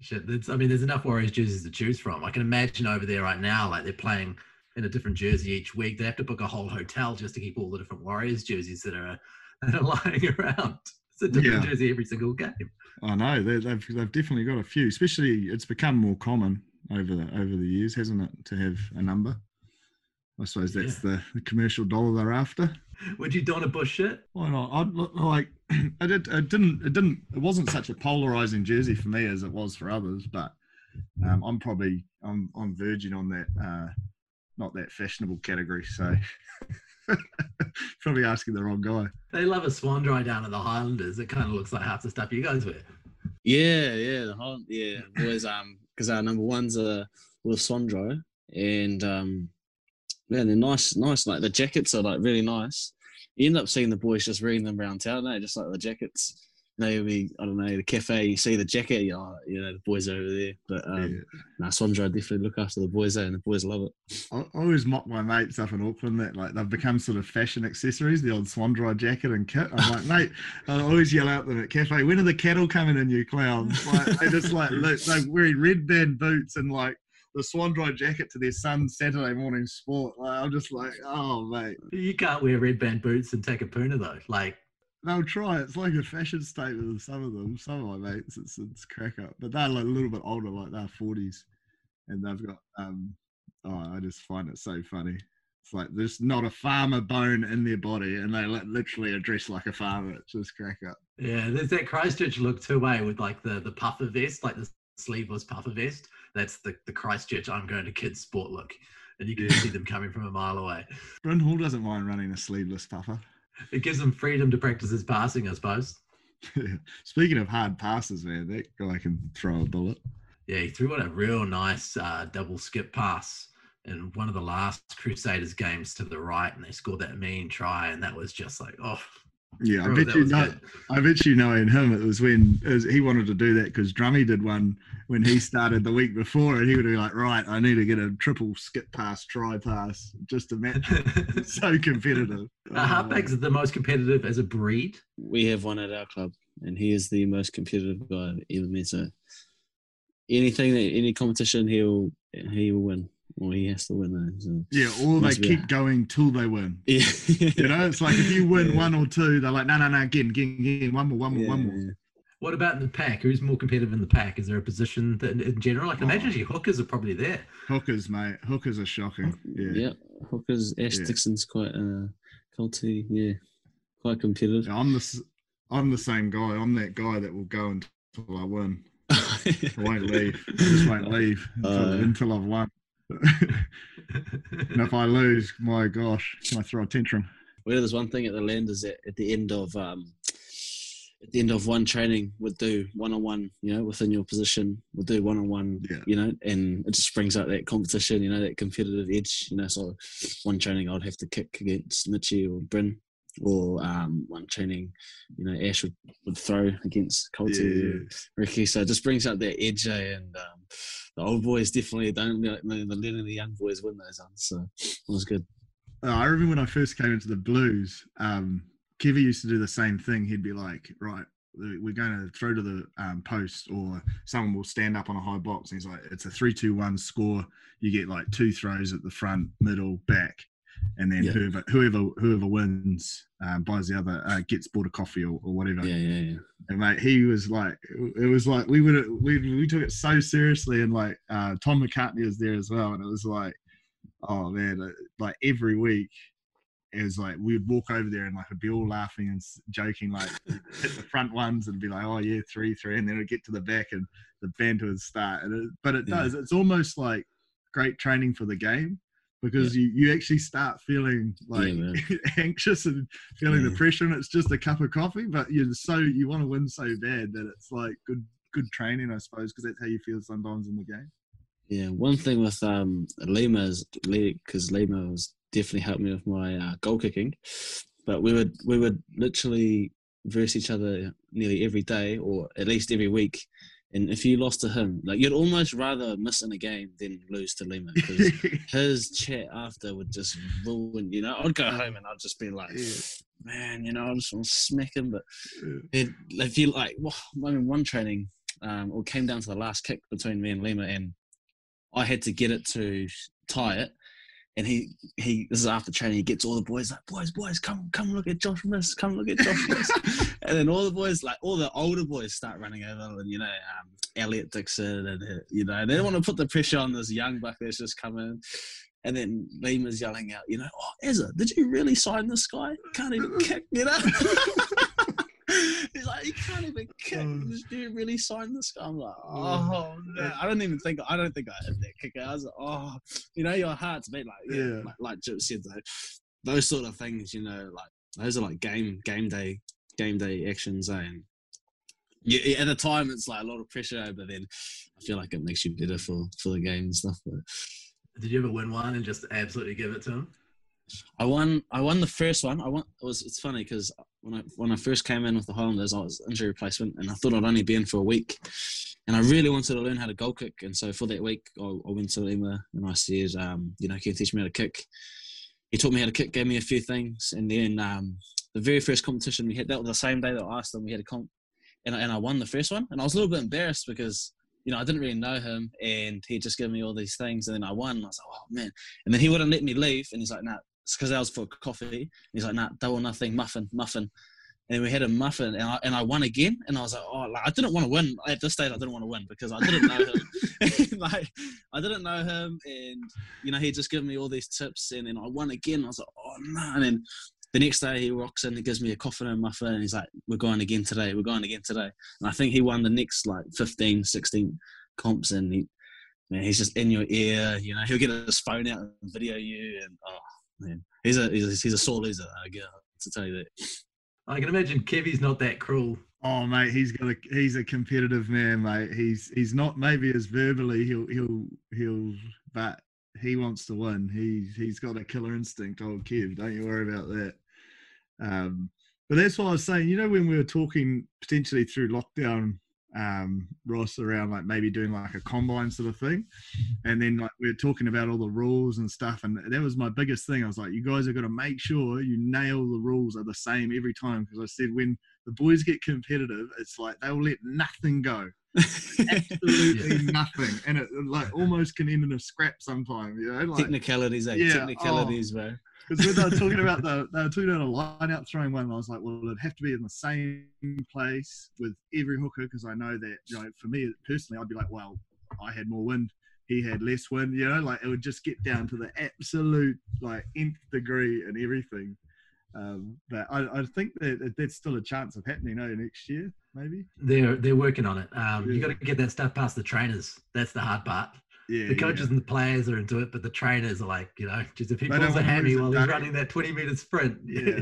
Shit, I mean, there's enough Warriors jerseys to choose from. I can imagine over there right now, like they're playing in a different jersey each week. They have to book a whole hotel just to keep all the different Warriors jerseys that are that are lying around. It's a different yeah. jersey every single game. I know they, they've they've definitely got a few. Especially, it's become more common over the over the years, hasn't it, to have a number? I suppose that's yeah. the, the commercial dollar they're after. Would you don a bush shirt? Why not? I'd like. I did. It didn't. It didn't. It wasn't such a polarizing jersey for me as it was for others. But um, I'm probably I'm I'm verging on that. Uh, not that fashionable category. So probably asking the wrong guy. They love a Swanndri down at the Highlanders. It kind of looks like half the stuff you guys wear. Yeah, yeah, the whole yeah. Always um because our number ones are with Swanndri and um yeah, they're nice, nice. Like the jackets are like really nice. You end up seeing the boys just wearing them around town, eh? just like the jackets. Maybe I don't know the cafe. You see the jacket, you know, you know the boys over there. But um, Yeah. nah, Swanndri definitely look after the boys there, and the boys love it. I I always mock my mates up in Auckland that like they've become sort of fashion accessories, the old Swanndri jacket and kit. I'm like, mate, I always yell out them at cafe, when are the cattle coming in, you clowns? Like they just like look, they're wearing red band boots and like the Swanndri jacket to their son's Saturday morning sport. Like, I'm just like, oh mate. You can't wear red band boots and Takapuna though. Like They'll try. It's like a fashion statement of some of them. Some of my mates, it's it's crack up. But they're like a little bit older, like they're forties, and they've got um. Oh, I just find it so funny. It's like there's not a farmer bone in their body, and they li- literally are dressed like a farmer. It's just crack up. Yeah, there's that Christchurch look too, way with like the the puffer vest, like the sleeveless puffer vest. That's the the Christchurch I'm going to kids sport look, and you can see them coming from a mile away. Bryn Hall doesn't mind running a sleeveless puffer. It gives him freedom to practice his passing, I suppose. Speaking of hard passes, man, that guy can throw a bullet. Yeah, he threw out a real nice uh, double skip pass in one of the last Crusaders games to the right, and they scored that mean try, and that was just like, oh, Yeah, I bro, bet you know. good. I bet you knowing him, it was when it was, he wanted to do that because Drummy did one when he started the week before, and he would be like, "Right, I need to get a triple skip pass, try pass, just to match." So competitive. Uh, halfbacks are the most competitive as a breed. We have one at our club, and he is the most competitive guy I've ever met. So anything, that any competition, he'll he will win, or he has to win. Though, so. yeah, or they keep a- going till they win. Yeah, You know, it's like if you win Yeah. one or two, they're like, "No, no, no, again, again, again, one more, one more, Yeah, one more." yeah. What about in the pack? Who's more competitive in the pack? Is there a position that in general? I can imagine Oh. your hookers are probably there. Hookers, mate, hookers are shocking. Yeah, Yeah, Hookers, Ash Yeah. Dixon's quite uh, culty, yeah, quite competitive. Yeah, I'm the s- I'm the same guy. I'm that guy that will go until I win. I won't leave. I just won't leave until, Uh, until I've won. And if I lose, my gosh, I throw a tantrum. Well, there's one thing at the land is that at the end of um, at the end of one training, we'd do one on one, you know, within your position, we'll do one on one, you know, and it just brings out that competition, you know, that competitive edge, you know. So one training I'd have to kick against Mitchie or Bryn, or um, one training, you know, Ash would, would throw against Colty or Yeah. Ricky. So it just brings out that edge, eh? and um, the old boys definitely don't like they're letting the young boys win those ones. So it was good. Uh, I remember when I first came into the Blues, um, Kevy used to do the same thing. He'd be like, right, we're going to throw to the um, post, or someone will stand up on a high box. And he's like, it's a three-two-one score. You get like two throws at the front, middle, back. And then Yeah. whoever whoever whoever wins um, buys the other uh, gets bought a coffee or, or whatever. Yeah, yeah, yeah. And mate, he was like, it was like we would we we took it so seriously, and like uh, Tom McCartney was there as well, and it was like, oh man, uh, like every week, it was like we'd walk over there and like it'd be all laughing and joking, like hit the front ones and be like, oh yeah, three three, and then it'd get to the back and the banter would start, and it, but it Yeah. does, it's almost like great training for the game. Because you, you actually start feeling like man. anxious and feeling the pressure and it's just a cup of coffee but you're so you want to win so bad that it's like good good training i suppose because that's how you feel sometimes in the game Yeah, one thing with um Lima is because Lima was definitely helped me with my uh, goal kicking, but we would we would literally verse each other nearly every day or at least every week. And if you lost to him, like you'd almost rather miss in a game than lose to Lima because his chat after would just ruin. You know, I'd go home and I'd just be like, Yeah. man, you know, I just want to smack him. But Yeah. it, if you like, well, I mean, one training, um, it came down to the last kick between me and Lima, and I had to get it to tie it. And he, he, this is after training. He gets all the boys like, boys, boys, come, come look at Josh Miss, come look at Josh Miss. and then all the boys, like all the older boys, start running over, and you know, um, Elliot Dixon, and uh, you know, they don't want to put the pressure on this young buck that's just coming. And then Lima's yelling out, you know, oh, Ezra, did you really sign this guy? Can't even kick, you know? He's like, he can't even kick. He's did you really sign this guy? I'm like, oh man, I don't even think I don't think I hit that kick. I was like, oh, you know, your heart's beat like yeah, Yeah. like, like Chip said though, those sort of things, you know, like those are like game game day game day actions, eh? And yeah, at the time it's like a lot of pressure, but then I feel like it makes you better for for the game and stuff. But Did you ever win one and just absolutely give it to him? I won. I won the first one. I won. It was. It's funny because when I when I first came in with the Highlanders, I was injury replacement, and I thought I'd only be in for a week, and I really wanted to learn how to goal kick. And so for that week, I, I went to Lima and I said, um, you know, can you teach me how to kick? He taught me how to kick, gave me a few things, and then um, the very first competition we had that was the same day that I asked him. We had a comp, and I, and I won the first one, and I was a little bit embarrassed because. You know, I didn't really know him, and he just gave me all these things, and then I won. And I was like, "Oh man!" And then he wouldn't let me leave, and he's like, "Nah, it's because I was for coffee. He's like, nah, double nothing, muffin, muffin. And we had a muffin, and I, and I won again. And I was like, oh, like, I didn't want to win at this stage. I didn't want to win because I didn't know him. like, I didn't know him, and you know, he just given me all these tips, and then I won again. I was like, oh no! And then the next day he rocks in, he gives me a coffin and a muffin, and he's like, we're going again today. We're going again today. And I think he won the next like 15, 16 comps, and he. Man, he's just in your ear, you know. He'll get his phone out and video you, and oh, man, he's a he's a, he's a sore loser. I get to tell you that. I can imagine Kevy's not that cruel. Oh mate, he's got a he's a competitive man, mate. He's he's not maybe as verbally he'll he'll he'll but he wants to win. He's he's got a killer instinct, old Kev. Don't you worry about that. Um, but that's what I was saying. You know, when we were talking potentially through lockdown, um, Ross around like maybe doing like a combine sort of thing, and then like we were talking about all the rules and stuff, and that was my biggest thing. I was like, you guys are got to make sure you nail the rules are the same every time because I said when the boys get competitive, it's like they'll let nothing go absolutely nothing, and it like almost can end in a scrap sometime. You know, like Technicalities, eh? Yeah, Technicalities, bro. Because when they were talking about the they were talking about a line out throwing one, I was like, well, it'd have to be in the same place with every hooker because I know that you know for me personally, I'd be like, well, I had more wind. He had less wind, you know, like it would just get down to the absolute like nth degree and everything. Um, but I, I think that that that's still a chance of happening, eh, next year, maybe. They're they're working on it. Um, You Yeah. got to get that stuff past the trainers. That's the hard part. Yeah, The coaches yeah. and the players are into it, but the trainers are like, you know, just if he pulls a hammy while he's running that 20 meter sprint. yeah.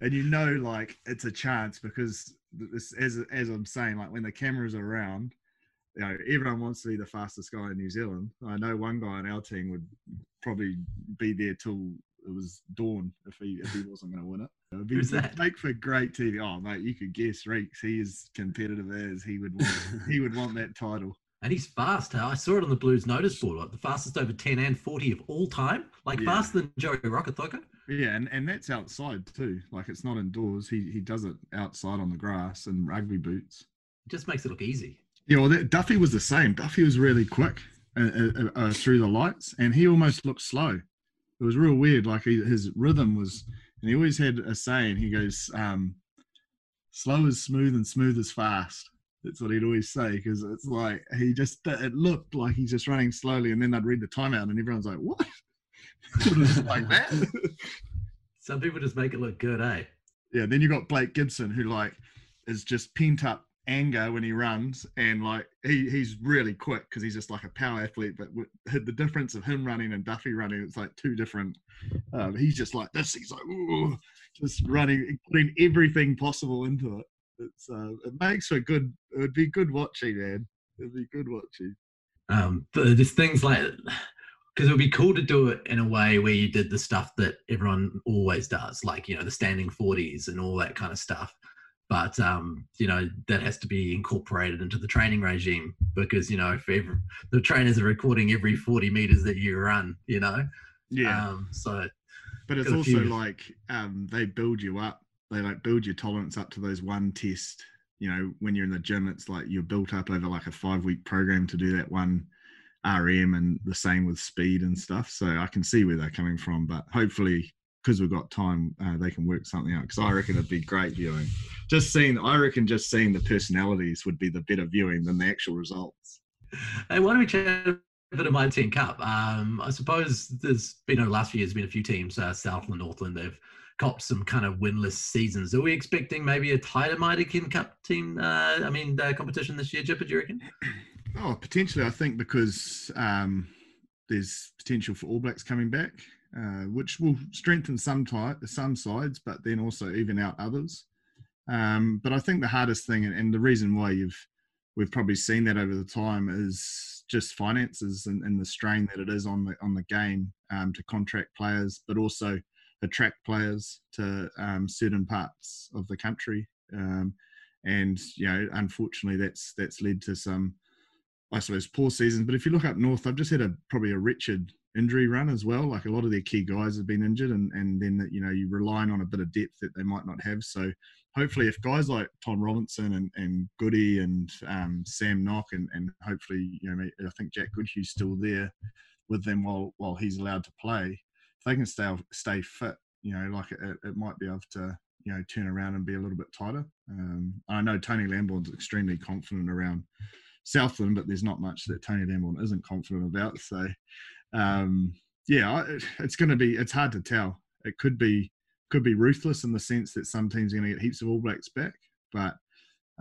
and you know like it's a chance because this as as I'm saying like when the cameras are around you know everyone wants to be the fastest guy in New Zealand I know one guy on our team would probably be there till it was dawn if he if he wasn't going to win it it would be Who's that? make for great TV oh mate you could guess Reeks he is competitive as he would want he would want that title And he's fast. I saw it on the Blues notice board, like the fastest over 10 and 40 of all time. Like Yeah. faster than Joey Rokocoko. Yeah, and, and that's outside too. Like it's not indoors. He he does it outside on the grass in rugby boots. It just makes it look easy. Yeah, well, that, Duffy was the same. Duffy was really quick uh, uh, uh, through the lights, and he almost looked slow. It was real weird. Like he, his rhythm was, and he always had a saying. He goes, um, "Slow is smooth, and smooth is fast." That's what he'd always say because it's like he just it looked like he's just running slowly, and then I'd read the timeout, and everyone's like, "What?" like that. Some people just make it look good, eh? Yeah, then you got Blake Gibson who like is just pent up anger when he runs, and like he he's really quick because he's just like a power athlete. But with, the difference of him running and Duffy running, it's like two different. Um, he's just like this. He's like Ooh, just running, putting everything possible into it. It's uh, it makes for good. It would be good watching, man. It'd be good watching. Um, but there's things like because it would be cool to do it in a way where you did the stuff that everyone always does, like you know the standing forties and all that kind of stuff. But um, you know that has to be incorporated into the training regime because you know if every, the trainers are recording every forty meters that you run, you know. Yeah. Um, so But it's also few- like um, they build you up. They like build your tolerance up to those one test. You know, when you're in the gym, it's like you're built up over like a five week program to do that one RM, and the same with speed and stuff. So I can see where they're coming from, but hopefully, because we've got time, uh, they can work something out. Because I reckon it'd be great viewing. Just seeing, I reckon, just seeing the personalities would be the better viewing than the actual results. Hey, why don't we chat a bit of Mitre 10 Cup? Um, I suppose there's been over the last few years been a few teams, uh, Southland, Northland. They've copped some kind of winless seasons. Are we expecting maybe a tighter 10 Cup team? Uh, I mean, uh, competition this year, Chipper? Do you reckon? Oh, potentially. I think because um, there's potential for All Blacks coming back, uh, which will strengthen some some sides, but then also even out others. Um, but I think the hardest thing, and the reason why you've we've probably seen that over the time, is just finances and, and the strain that it is on the on the game um, to contract players, but also attract players to um, certain parts of the country. Um, and you know, unfortunately, that's that's led to some, I suppose, poor seasons. But if you look up north, I've just had a probably a wretched injury run as well. Like a lot of their key guys have been injured, and and then you know you're relying on a bit of depth that they might not have. So hopefully, if guys like Tom Robinson and, and Goody and um, Sam Nock and, and hopefully you know I think Jack Goodhue's still there with them while while he's allowed to play, they can stay stay fit, you know, like it, it might be able to you know turn around and be a little bit tighter. Um, I know Tony Lamborn's extremely confident around Southland, but there's not much that Tony Lamborn isn't confident about. So um, yeah, it's going to be it's hard to tell. It could be could be ruthless in the sense that some teams are going to get heaps of All Blacks back, but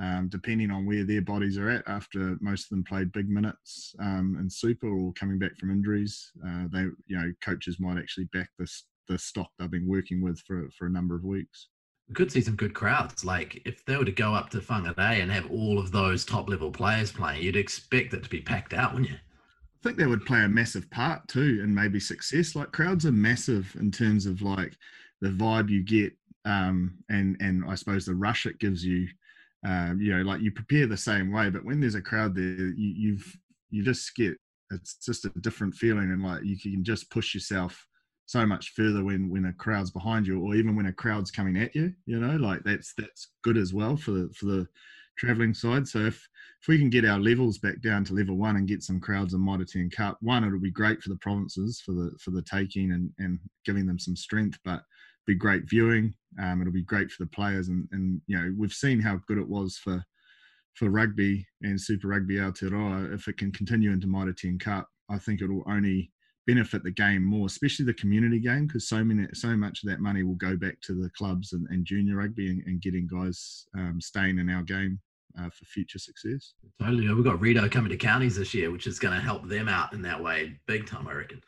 um, depending on where their bodies are at after most of them played big minutes um, in Super or coming back from injuries, uh, they you know coaches might actually back this the stock they've been working with for for a number of weeks. We could see some good crowds. Like if they were to go up to Whangarei and have all of those top level players playing, you'd expect it to be packed out, wouldn't you? I think that would play a massive part too in maybe success. Like crowds are massive in terms of like the vibe you get um, and and I suppose the rush it gives you. Um, you know, like you prepare the same way, but when there's a crowd there, you, you've you just get it's just a different feeling, and like you can just push yourself so much further when when a crowd's behind you, or even when a crowd's coming at you. You know, like that's that's good as well for the for the traveling side. So if if we can get our levels back down to level one and get some crowds in Mitre 10 Cup, one it'll be great for the provinces for the for the taking and and giving them some strength, but be great viewing. Um, it'll be great for the players, and and you know we've seen how good it was for for rugby and Super Rugby Aotearoa. If it can continue into Mitre 10 Cup, I think it'll only benefit the game more, especially the community game, because so many, so much of that money will go back to the clubs and, and junior rugby and, and getting guys um, staying in our game uh, for future success. Totally, we've got Rito coming to counties this year, which is going to help them out in that way, big time, I reckon.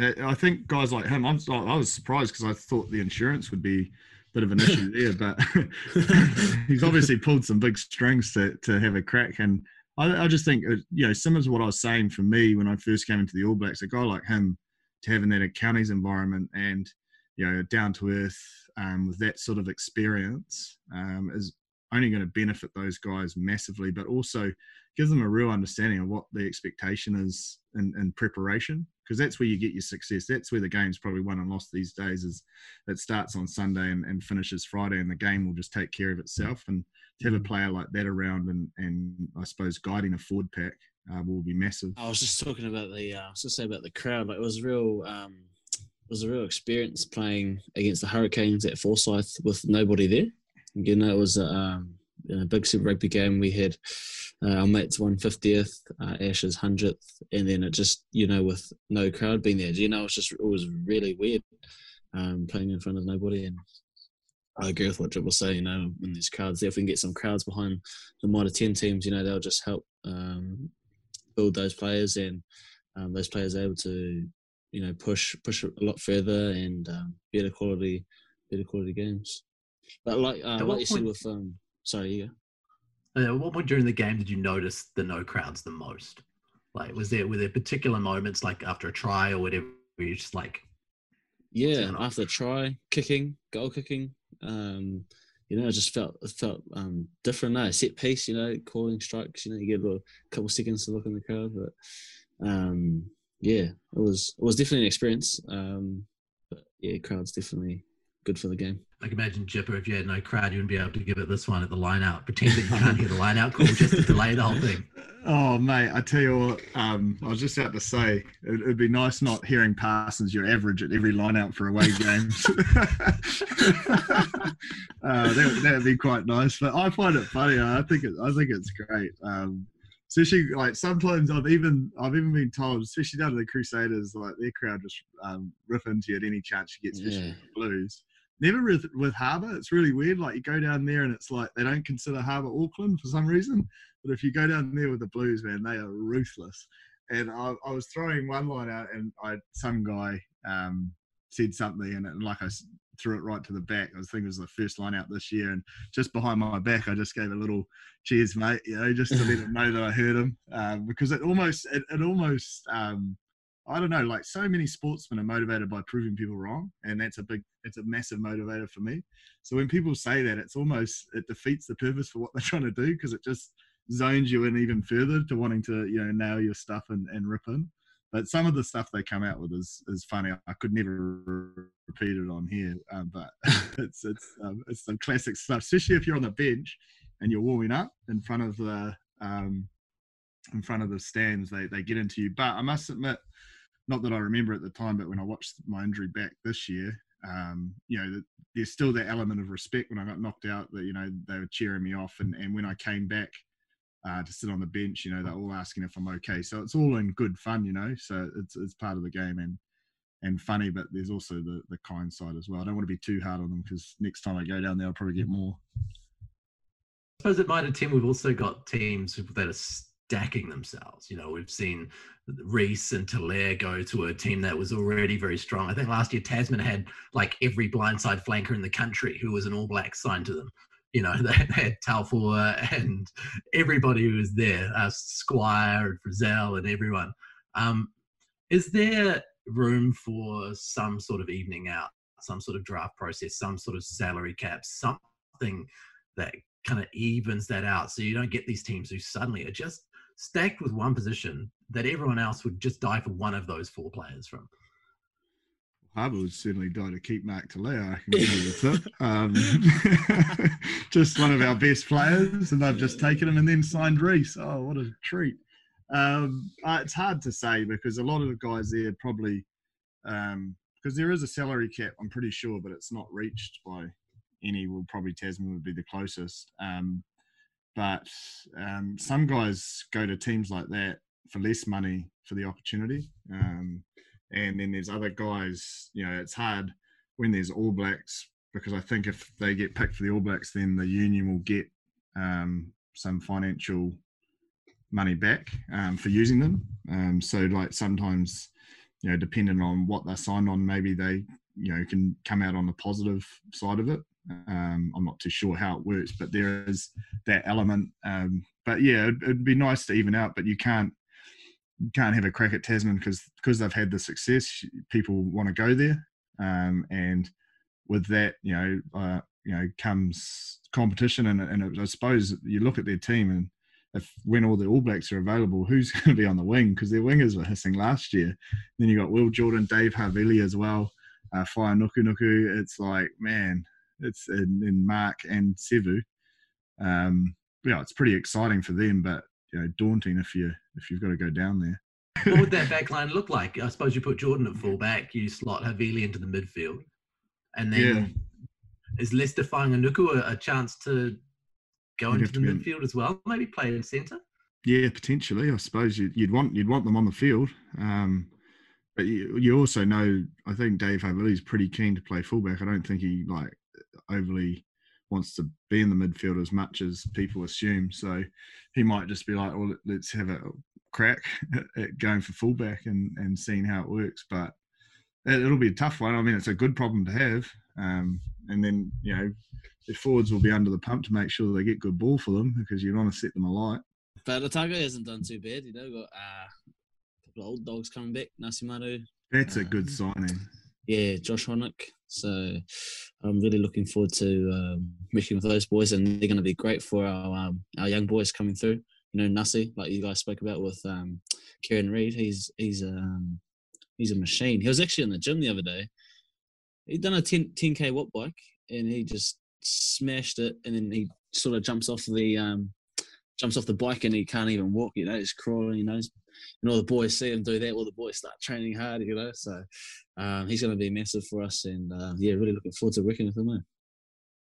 I think guys like him, I'm, I was surprised because I thought the insurance would be a bit of an issue there, but he's obviously pulled some big strings to, to have a crack. And I, I just think, uh, you know, similar to what I was saying for me when I first came into the All Blacks, a guy like him to having that counties environment and, you know, down to earth um, with that sort of experience um, is only going to benefit those guys massively, but also gives them a real understanding of what the expectation is in, in preparation because that's where you get your success. That's where the game's probably won and lost these days. Is it starts on Sunday and, and finishes Friday, and the game will just take care of itself. And to have a mm. player like that around and and I suppose guiding a forward pack uh, will be massive. I was just talking about the uh, I was just say about the crowd. Like it was real. Um, it was a real experience playing against the Hurricanes at Forsyth with nobody there. You know, it was um, a big Super Rugby game. We had uh, our mates 150th, uh, Ash's 100th, and then it just, you know, with no crowd being there, you know, it's just, it was really weird um, playing in front of nobody. And I agree with what Drip was saying, you know, when there's crowds there, if we can get some crowds behind the Mitre 10 teams, you know, they'll just help um, build those players and um, those players are able to, you know, push push a lot further and um, better quality, better quality games. But like, uh, like you said with, um, sorry, yeah. Uh, what point during the game did you notice the no crowds the most? Like, was there were there particular moments like after a try or whatever? Where you just like, yeah, after a try, kicking, goal kicking. Um, you know, I just felt it felt um, different. No, set piece. You know, calling strikes. You know, you get a little, couple seconds to look in the crowd, but um, yeah, it was it was definitely an experience. Um, but yeah, crowds definitely good for the game. I can imagine Chipper, if you had no crowd, you wouldn't be able to give it this one at the line out. Pretend that you can't hear the line out call just to delay the whole thing. Oh, mate, I tell you what, um, I was just about to say, it, would be nice not hearing Parsons your average at every line out for away games. uh, that, would be quite nice. But I find it funny. I think it, I think it's great. Um, especially like sometimes I've even I've even been told, especially down to the Crusaders, like their crowd just um, rip into you at any chance you get, especially yeah. Blues never with, with Harbour. It's really weird. Like you go down there and it's like they don't consider Harbour Auckland for some reason. But if you go down there with the Blues, man, they are ruthless. And I, I was throwing one line out, and I some guy um, said something, and, and like I threw it right to the back. I was thinking it was the first line out this year, and just behind my back, I just gave a little cheers, mate. You know, just to let him know that I heard him, um, because it almost, it, it almost, um, I don't know, like so many sportsmen are motivated by proving people wrong, and that's a big, it's a massive motivator for me. So when people say that, it's almost it defeats the purpose for what they're trying to do because it just zones you in even further to wanting to, you know, nail your stuff and, and rip in. But some of the stuff they come out with is, is funny. I could never repeat it on here, um, but it's it's um, it's some classic stuff, especially if you're on the bench and you're warming up in front of the um, in front of the stands. They they get into you. But I must admit, not that I remember at the time, but when I watched my injury back this year, um, you know, there's still that element of respect when I got knocked out. That you know they were cheering me off, and and when I came back uh, to sit on the bench. You know, they're all asking if I'm okay. So it's all in good fun, you know. So it's it's part of the game and and funny, but there's also the the kind side as well. I don't want to be too hard on them because next time I go down there, I'll probably get more. I suppose at Mitre 10, we've also got teams that are stacking themselves. You know, we've seen Reece and Telea go to a team that was already very strong. I think last year Tasman had like every blindside flanker in the country who was an All Black signed to them you know, they, had Taufua and everybody who was there, uh, Squire and Frizell and everyone. Um, is there room for some sort of evening out, some sort of draft process, some sort of salary cap, something that kind of evens that out so you don't get these teams who suddenly are just stacked with one position that everyone else would just die for one of those four players from? Harbour would certainly die to keep Mark Telea. I can give you the tip. Um, just one of our best players, and they've just taken him and then signed Reece. Oh, what a treat! Um, uh, it's hard to say because a lot of the guys there probably because um, there is a salary cap. I'm pretty sure, but it's not reached by any. Well, probably Tasman would be the closest. Um, but um, some guys go to teams like that for less money for the opportunity. Um, and then there's other guys. You know, it's hard when there's All Blacks because I think if they get picked for the All Blacks, then the union will get um, some financial money back um, for using them. Um, so, like sometimes, you know, depending on what they're signed on, maybe they, you know, can come out on the positive side of it. Um, I'm not too sure how it works, but there is that element. Um, but yeah, it'd, it'd, be nice to even out, but you can't can't have a crack at Tasman because because they've had the success. People want to go there, um, and with that, you know, uh, you know, comes competition, and, and I suppose you look at their team and if when all the All Blacks are available, who's going to be on the wing? Because their wingers were hissing last year. Then you got Will Jordan, Dave Havili as well, uh, Fainga'anuku. It's like man, it's in, in Mark and Sevu. Um, yeah, it's pretty exciting for them, but you know daunting if you if you've got to go down there. what would that back line look like? I suppose you put Jordan at fullback, you slot Havili into the midfield, and then yeah. is Leicester Fainga'anuku a, a chance to go You'd into the midfield in... as well? Maybe play in centre. Yeah, potentially. I suppose you'd, you'd want you'd want them on the field. Um, but you, you also know, I think Dave Havili's pretty keen to play fullback. I don't think he like overly wants to be in the midfield as much as people assume. So he might just be like, well, let's have a crack at going for fullback and, and seeing how it works. But it, will be a tough one. I mean, it's a good problem to have. Um, and then, you know, the forwards will be under the pump to make sure they get good ball for them because you want to set them alight. But Otago hasn't done too bad. You know, got uh, a couple of old dogs coming back. Nasi Manu. That's a good um, signing yeah, Josh Hohneck. So I'm really looking forward to um, working with those boys, and they're going to be great for our um, our young boys coming through. You know, Nasi, like you guys spoke about with um, Kieran Read, he's he's um, he's a machine. He was actually in the gym the other day. He'd done a 10 k watt bike, and he just smashed it, and then he sort of jumps off the um, jumps off the bike, and he can't even walk. You know, he's crawling. You know, and all the boys see him do that. All the boys start training hard. You know, so um, he's going to be massive for us, and uh, yeah, really looking forward to working with him.